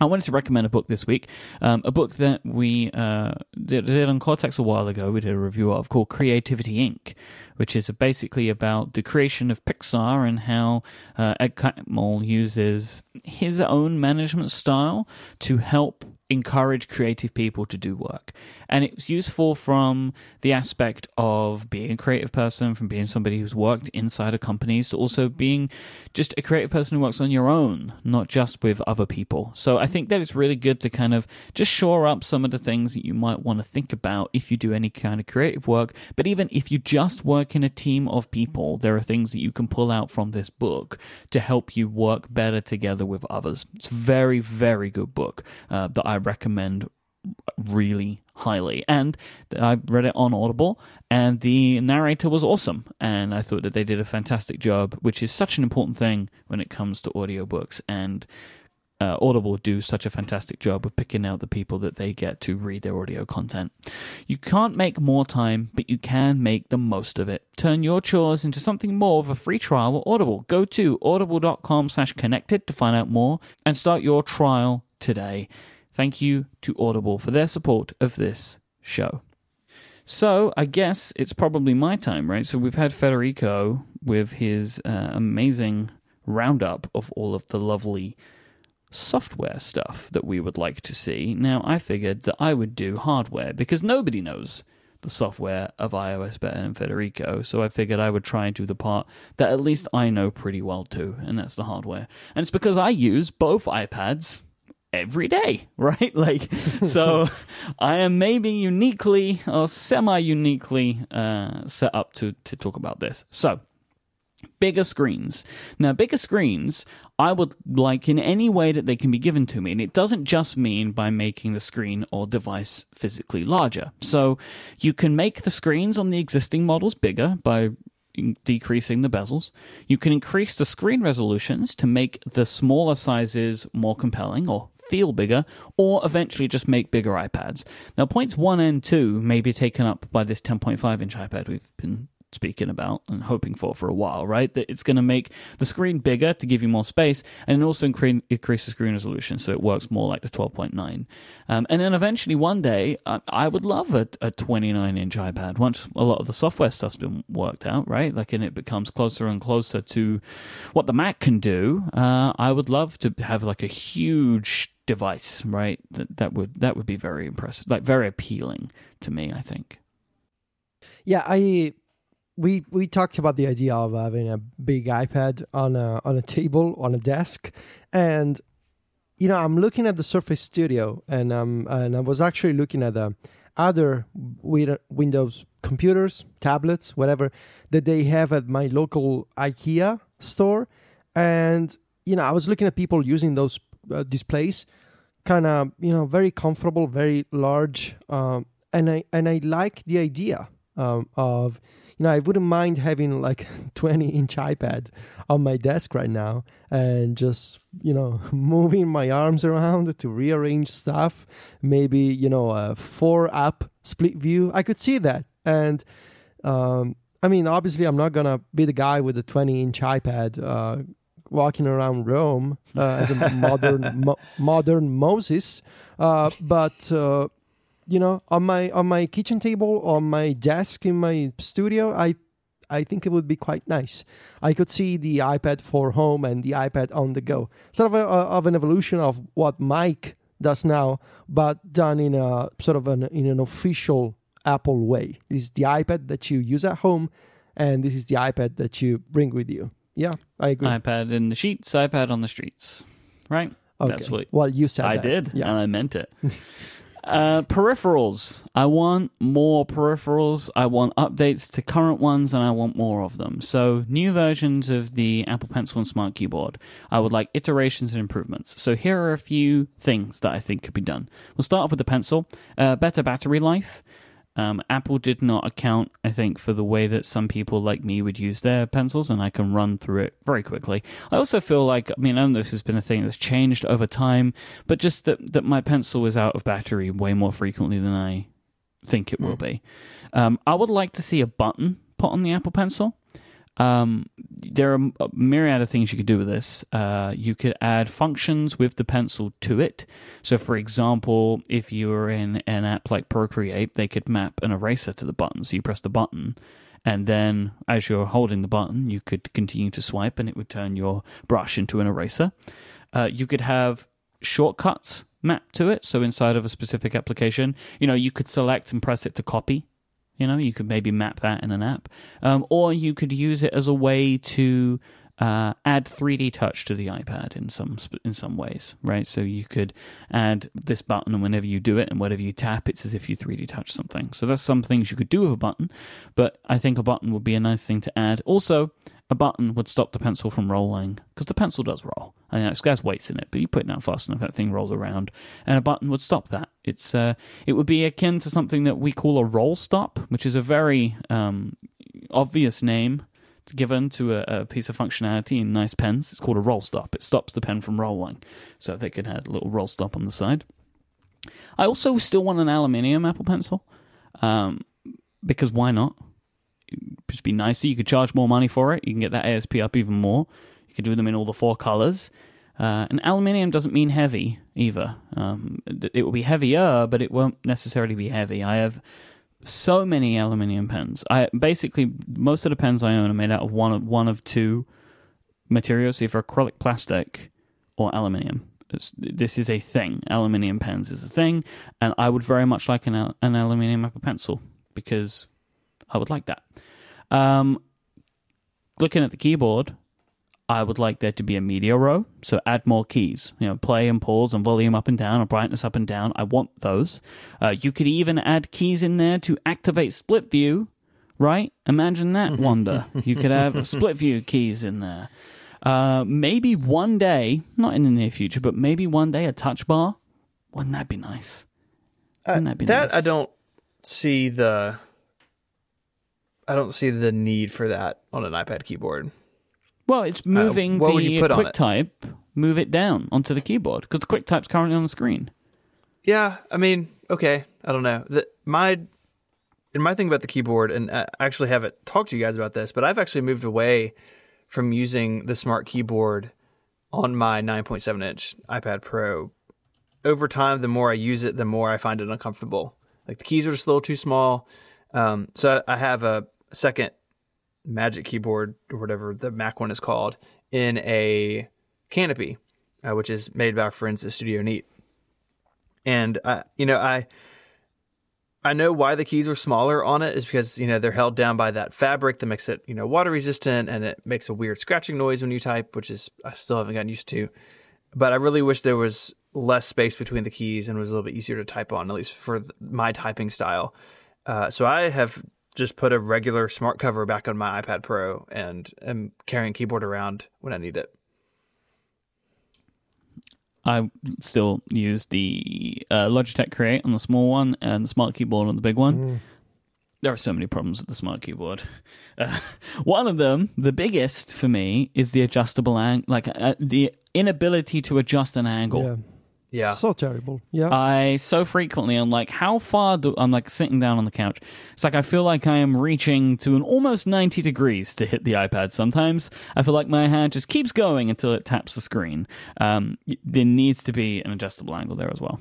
I wanted to recommend a book this week, um, a book that we uh, did, did, on Cortex a while ago. We did a review of called Creativity Inc., which is basically about the creation of Pixar and how uh, Ed Catmull uses his own management style to help encourage creative people to do work. And it's useful from the aspect of being a creative person, from being somebody who's worked inside of companies, to also being just a creative person who works on your own, not just with other people. So I think that it's really good to kind of just shore up some of the things that you might want to think about if you do any kind of creative work. But even if you just work in a team of people, there are things that you can pull out from this book to help you work better together with others. It's a very, very good book uh, that I recommend really highly. And I read it on Audible, and the narrator was awesome. And I thought that they did a fantastic job, which is such an important thing when it comes to audiobooks. And uh, Audible do such a fantastic job of picking out the people that they get to read their audio content. You can't make more time, but you can make the most of it. Turn your chores into something more with a free trial with Audible. Go to audible.com slash connected to find out more and start your trial today. Thank you to Audible for their support of this show. So I guess it's probably my time, right? So we've had Federico with his uh, amazing roundup of all of the lovely software stuff that we would like to see. Now, I figured that I would do hardware because nobody knows the software of iOS better than Federico, so I figured I would try and do the part that at least I know pretty well too, and that's the hardware. And it's because I use both iPads every day, right? Like, so I am maybe uniquely or semi uniquely uh, set up to, to talk about this. So, bigger screens. Now, bigger screens, I would like in any way that they can be given to me. And it doesn't just mean by making the screen or device physically larger. So, you can make the screens on the existing models bigger by decreasing the bezels. You can increase the screen resolutions to make the smaller sizes more compelling or feel bigger, or eventually just make bigger iPads. Now, points one and two may be taken up by this 10.5 inch iPad we've been speaking about and hoping for for a while, right? That it's going to make the screen bigger to give you more space and also increase, increase the screen resolution so it works more like the 12.9. Um, and then eventually one day, I, I would love a, a 29 inch iPad once a lot of the software stuff's been worked out, right? Like, and it becomes closer and closer to what the Mac can do. Uh, I would love to have like a huge device, right? That that would that would be very impressive, like very appealing to me. I think. Yeah, I we we talked about the idea of having a big iPad on a on a table on a desk, and you know I'm looking at the Surface Studio, and um and I was actually looking at the uh, other Windows computers, tablets, whatever that they have at my local IKEA store, and you know I was looking at people using those uh, displays, kind of you know very comfortable, very large, um, and I and I like the idea um, of you know I wouldn't mind having like 20 inch iPad on my desk right now and just you know moving my arms around to rearrange stuff. Maybe you know a four app split view. I could see that and. Um, I mean, obviously, I'm not gonna be the guy with the 20 inch iPad uh, walking around Rome uh, as a modern mo- modern Moses. Uh, but uh, you know, on my on my kitchen table, on my desk in my studio, I I think it would be quite nice. I could see the iPad for home and the iPad on the go, sort of a, of an evolution of what Myke does now, but done in a sort of an in an official Apple way. This is the iPad that you use at home, and this is the iPad that you bring with you. Yeah, I agree. iPad in the sheets, iPad on the streets. Right? Okay. That's what well you said. I that. did, Yeah. and I meant it. uh, peripherals. I want more peripherals. I want updates to current ones, and I want more of them. So, new versions of the Apple Pencil and Smart Keyboard. I would like iterations and improvements. So, here are a few things that I think could be done. We'll start off with the pencil. Uh, better battery life. Um, Apple did not account, I think, for the way that some people like me would use their pencils, and I can run through it very quickly. I also feel like, I mean, I don't know if this has been a thing that's changed over time, but just that, that my pencil is out of battery way more frequently than I think it will be. Um, I would like to see a button put on the Apple Pencil. Um, there are a myriad of things you could do with this. Uh, you could add functions with the pencil to it. So, for example, if you were in an app like Procreate, they could map an eraser to the button. So you press the button, and then as you're holding the button, you could continue to swipe, and it would turn your brush into an eraser. Uh, you could have shortcuts mapped to it. So inside of a specific application, you know, you could select and press it to copy you know, you could maybe map that in an app, um, or you could use it as a way to uh, add 3D touch to the iPad in some in some ways, right? So you could add this button, and whenever you do it, and whatever you tap, it's as if you 3D touch something. So that's some things you could do with a button, but I think a button would be a nice thing to add. Also, a button would stop the pencil from rolling because the pencil does roll. I know it's got weights in it, but you put it down fast enough, that thing rolls around, and a button would stop that. It's uh, it would be akin to something that we call a roll stop, which is a very um, obvious name given to a, a, piece of functionality in nice pens. It's called a roll stop. It stops the pen from rolling, so they could add a little roll stop on the side. I also still want an aluminium Apple Pencil, um, because why not? Just be nicer. You could charge more money for it. You can get that ASP up even more. You could do them in all the four colors. Uh, and aluminium doesn't mean heavy either. Um, it will be heavier, but it won't necessarily be heavy. I have so many aluminium pens. I basically most of the pens I own are made out of one of one of two materials, either acrylic plastic or aluminium. It's, this is a thing. Aluminium pens is a thing, and I would very much like an an aluminium Apple Pencil because I would like that. Um, looking at the keyboard, I would like there to be a media row. So add more keys. You know, play and pause and volume up and down and brightness up and down. I want those. Uh, you could even add keys in there to activate split view. Right? Imagine that wonder. you could have split view keys in there. Uh, maybe one day, not in the near future, but maybe one day a touch bar. Wouldn't that be nice? Uh, Wouldn't that be that nice? I don't see the I don't see the need for that on an iPad keyboard. Well, it's uh, moving uh, the QuickType, move it down onto the keyboard because the quick QuickType's currently on the screen. Yeah, I mean, okay, I don't know. The, my and my thing about the keyboard, and I actually haven't talked to you guys about this, but I've actually moved away from using the smart keyboard on my 9.7 inch iPad Pro. Over time, the more I use it, the more I find it uncomfortable. Like the keys are just a little too small. Um, so I have a second Magic Keyboard or whatever the Mac one is called in a canopy, uh, which is made by our friends at Studio Neat. And I, you know, I I know why the keys are smaller on it is because you know they're held down by that fabric that makes it you know water resistant and it makes a weird scratching noise when you type, which is I still haven't gotten used to. But I really wish there was less space between the keys and was a little bit easier to type on, at least for my typing style. Uh, so I have just put a regular smart cover back on my iPad Pro and am carrying keyboard around when I need it. I still use the uh, Logitech Create on the small one and the smart keyboard on the big one. Mm. There are so many problems with the smart keyboard. Uh, one of them, the biggest for me, is the adjustable angle, like uh, the inability to adjust an angle. Yeah. Yeah. So terrible. Yeah. I so frequently I'm like, how far do I'm like sitting down on the couch? It's like I feel like I am reaching to an almost 90 degrees to hit the iPad. Sometimes I feel like my hand just keeps going until it taps the screen. Um, there needs to be an adjustable angle there as well.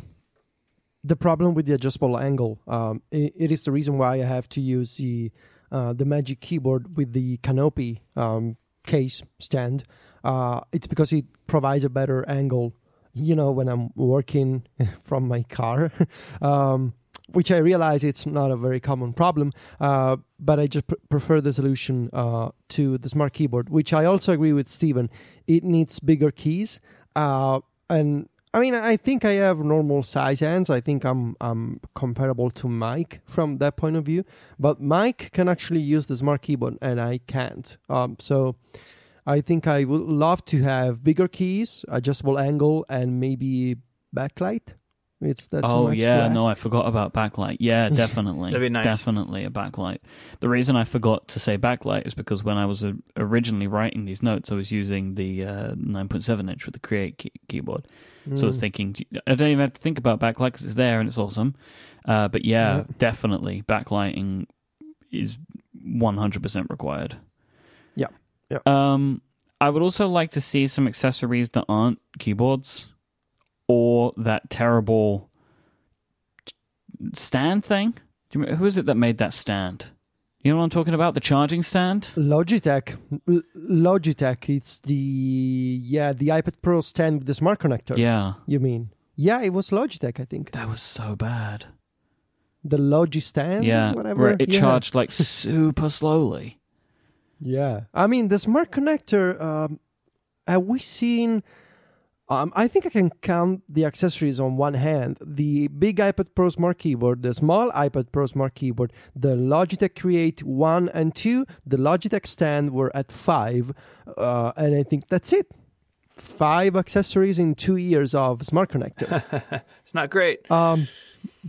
The problem with the adjustable angle, um, it, it is the reason why I have to use the uh, the Magic Keyboard with the Canopy um, case stand. Uh, it's because it provides a better angle you know, when I'm working from my car, um, which I realize it's not a very common problem, uh, but I just pr- prefer the solution uh, to the smart keyboard, which I also agree with Stephen. It needs bigger keys, uh, and I mean, I think I have normal size hands. I think I'm I'm comparable to Myke from that point of view. But Myke can actually use the smart keyboard, and I can't. Um, so I think I would love to have bigger keys, adjustable angle, and maybe backlight. It's that. Oh yeah, no, I forgot about backlight. Yeah, definitely, That'd be nice. definitely a backlight. The reason I forgot to say backlight is because when I was uh, originally writing these notes, I was using the uh, 9.7 inch with the Create key- keyboard. So I was Mm. thinking, I don't even have to think about backlight because it's there and it's awesome. Uh, but yeah, Yeah. definitely backlighting is 100% required. Yeah. Um, I would also like to see some accessories that aren't keyboards or that terrible stand thing. Do you remember, who is it that made that stand? You know what I'm talking about? The charging stand? Logitech, L- Logitech. It's the yeah the iPad Pro stand with the smart connector. Yeah. You mean? Yeah, it was Logitech. I think That was so bad. the Logi stand. yeah. whatever. Where it yeah. charged like super slowly. Yeah, I mean the smart connector. Um, have we seen? Um, I think I can count the accessories on one hand: the big iPad Pro Smart Keyboard, the small iPad Pro Smart Keyboard, the Logitech Create One and Two, the Logitech stand were at five, uh, and I think that's it. Five accessories in two years of smart connector. It's not great. Um,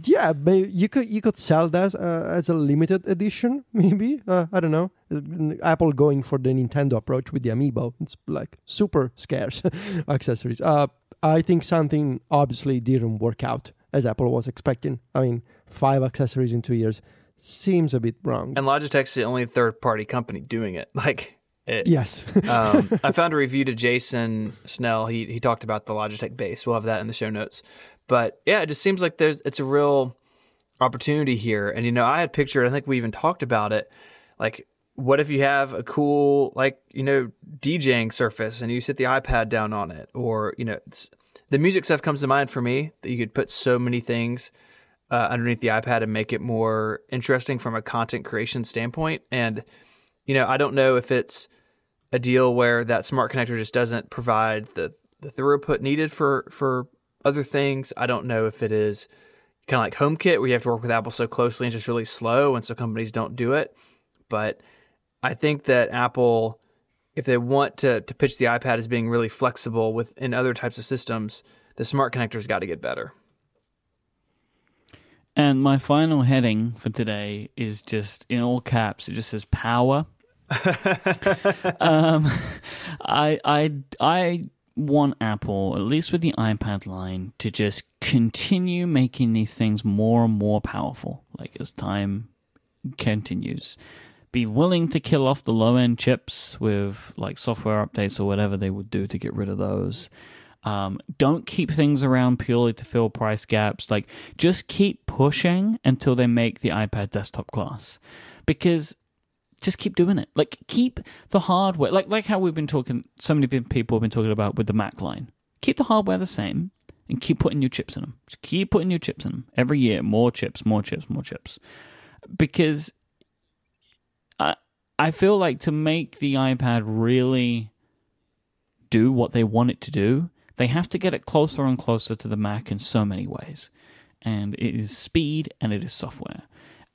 yeah, you could you could sell that uh, as a limited edition, maybe. Uh, I don't know. Uh, Apple going for the Nintendo approach with the Amiibo. It's like super scarce accessories. Uh, I think something obviously didn't work out as Apple was expecting. I mean, five accessories in two years seems a bit wrong. And Logitech's the only third party company doing it. Like it. yes. um, I found a review to Jason Snell. He he talked about the Logitech base. We'll have that in the show notes. But yeah, it just seems like there's it's a real opportunity here. And you know, I had pictured. I think we even talked about it. Like, what if you have a cool like you know DJing surface and you sit the iPad down on it, or you know, the music stuff comes to mind for me that you could put so many things uh, underneath the iPad and make it more interesting from a content creation standpoint. And you know, I don't know if it's a deal where that smart connector just doesn't provide the, the throughput needed for for other things. I don't know if it is kind of like HomeKit where you have to work with Apple so closely and just really slow, and so companies don't do it. But I think that Apple, if they want to to pitch the iPad as being really flexible within other types of systems, the smart connector's got to get better. And my final heading for today is just in all caps. It just says power. um, I I I want Apple, at least with the iPad line, to just continue making these things more and more powerful. Like as time continues, be willing to kill off the low end chips with like software updates or whatever they would do to get rid of those. Um, don't keep things around purely to fill price gaps. Like, just keep pushing until they make the iPad desktop class, because just keep doing it. Like, keep the hardware. Like, like how we've been talking. So many people have been talking about with the Mac line. Keep the hardware the same, and keep putting new chips in them. Just keep putting new chips in them every year. More chips, more chips, more chips. Because I I feel like to make the iPad really do what they want it to do, they have to get it closer and closer to the Mac in so many ways. And it is speed and it is software.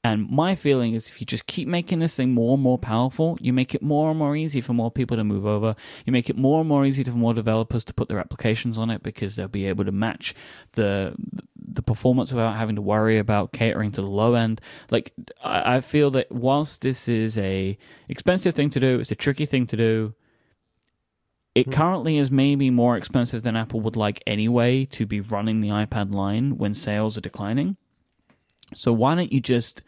And my feeling is if you just keep making this thing more and more powerful, you make it more and more easy for more people to move over. You make it more and more easy for more developers to put their applications on it because they'll be able to match the the performance without having to worry about catering to the low end. Like I, I feel that whilst this is a expensive thing to do, it's a tricky thing to do. It hmm. currently is maybe more expensive than Apple would like anyway to be running the iPad line when sales are declining. So why don't you just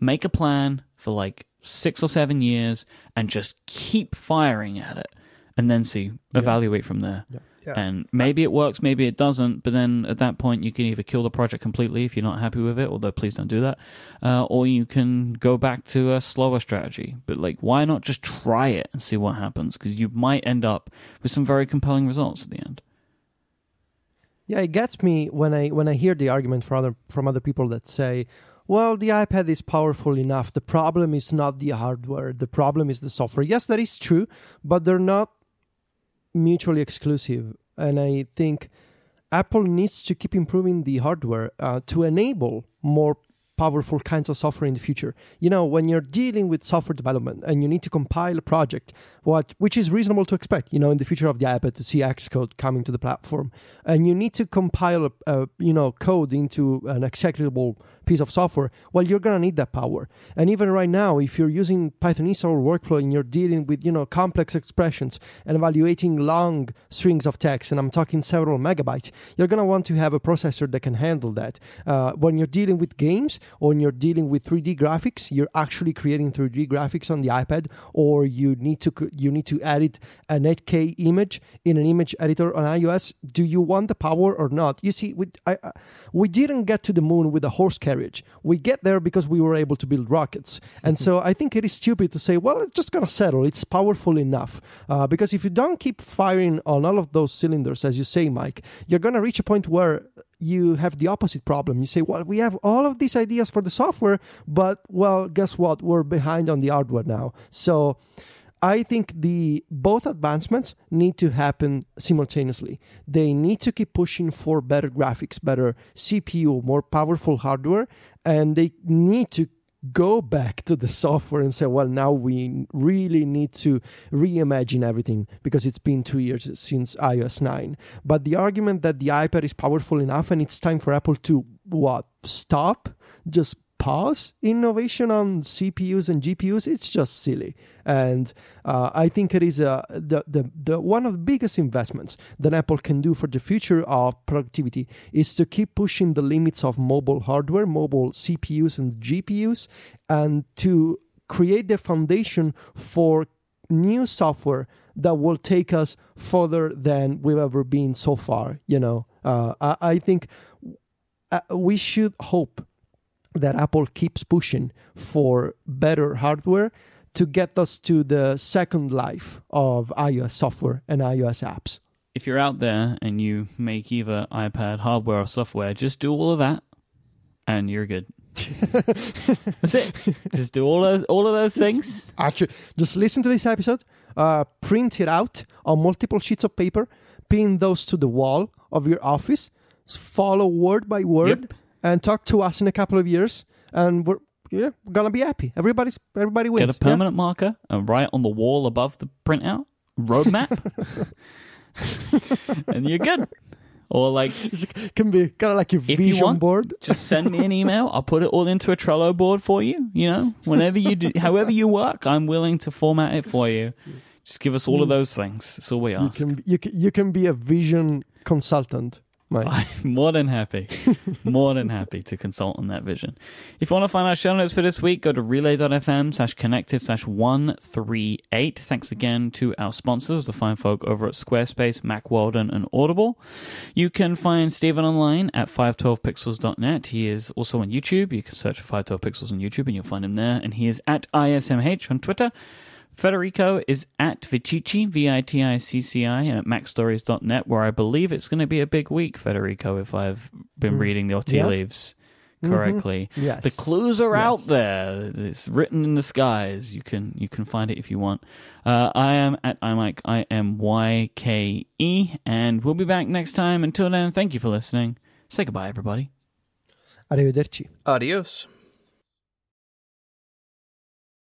make a plan for like six or seven years and just keep firing at it and then see, evaluate from there. Yeah. Yeah. And maybe it works, maybe it doesn't, but then at that point you can either kill the project completely if you're not happy with it, although please don't do that, uh, or you can go back to a slower strategy. But like, why not just try it and see what happens? Because you might end up with some very compelling results at the end. Yeah, it gets me when I when I hear the argument from other from other people that say, "Well, the iPad is powerful enough. The problem is not the hardware. The problem is the software." Yes, that is true, but they're not mutually exclusive. And I think Apple needs to keep improving the hardware uh, to enable more powerful kinds of software in the future. You know, when you're dealing with software development and you need to compile a project, what which is reasonable to expect, you know, in the future of the iPad to see Xcode coming to the platform, and you need to compile a, a you know code into an executable piece of software, well, you're gonna need that power. And even right now, if you're using Pythonista or workflow and you're dealing with you know complex expressions and evaluating long strings of text, and I'm talking several megabytes, you're gonna want to have a processor that can handle that. Uh, when you're dealing with games or when you're dealing with 3D graphics, you're actually creating 3D graphics on the iPad, or you need to you need to edit an 8K image in an image editor on iOS. Do you want the power or not? You see, we I, I, we didn't get to the moon with a horse carriage. We get there because we were able to build rockets, and so I think it is stupid to say, well, it's just gonna settle. It's powerful enough uh, because if you don't keep firing on all of those cylinders, as you say, Myke, you're gonna reach a point where you have the opposite problem. You say, well, we have all of these ideas for the software, but well, guess what? We're behind on the hardware now. So I think the both advancements need to happen simultaneously. They need to keep pushing for better graphics, better CPU, more powerful hardware, and they need to go back to the software and say, well, now we really need to reimagine everything because it's been two years since iOS 9. But the argument that the iPad is powerful enough and it's time for Apple to what stop, just pause innovation on CPUs and GPUs, it's just silly. And uh, I think it is uh, the, the, the one of the biggest investments that Apple can do for the future of productivity is to keep pushing the limits of mobile hardware, mobile CPUs and GPUs, and to create the foundation for new software that will take us further than we've ever been so far. You know, uh, I, I think uh, we should hope that Apple keeps pushing for better hardware to get us to the second life of iOS software and iOS apps. If you're out there and you make either iPad hardware or software, just do all of that and you're good. That's it. Just do all those all of those things. Actually, just listen to this episode, uh, print it out on multiple sheets of paper, pin those to the wall of your office, follow word by word, Yep. And talk to us in a couple of years, and we're yeah we're gonna be happy. Everybody's everybody wins. Get a permanent marker uh, and write on the wall above the printout roadmap, and you're good. Or like, It can be kind of like your you vision want- board. just send me an email. I'll put it all into a Trello board for you. You know, whenever you do, however you work, I'm willing to format it for you. Just give us all of mm. those things. That's all we You ask. can you can, you can be a vision consultant. Myke. I'm more than happy, more than happy to consult on that vision. If you want to find our show notes for this week, go to relay.fm slash connected slash 138. Thanks again to our sponsors, the fine folk over at Squarespace, Mack Weldon, and Audible. You can find Stephen online at 512pixels.net. He is also on YouTube. You can search for 512pixels on YouTube and you'll find him there. And he is at ISMH on Twitter. Federico is at Viticci, V I T I C C I, and at MacStories.net, where I believe it's going to be a big week, Federico, if I've been Mm. reading the tea Yeah. leaves Mhm. correctly. Yes. The clues are out there. It's written in the skies. You can you can find it if you want. Uh, I am at iMyke, I M Y K E, and we'll be back next time. Until then, thank you for listening. Say goodbye, everybody. Arrivederci. Adios.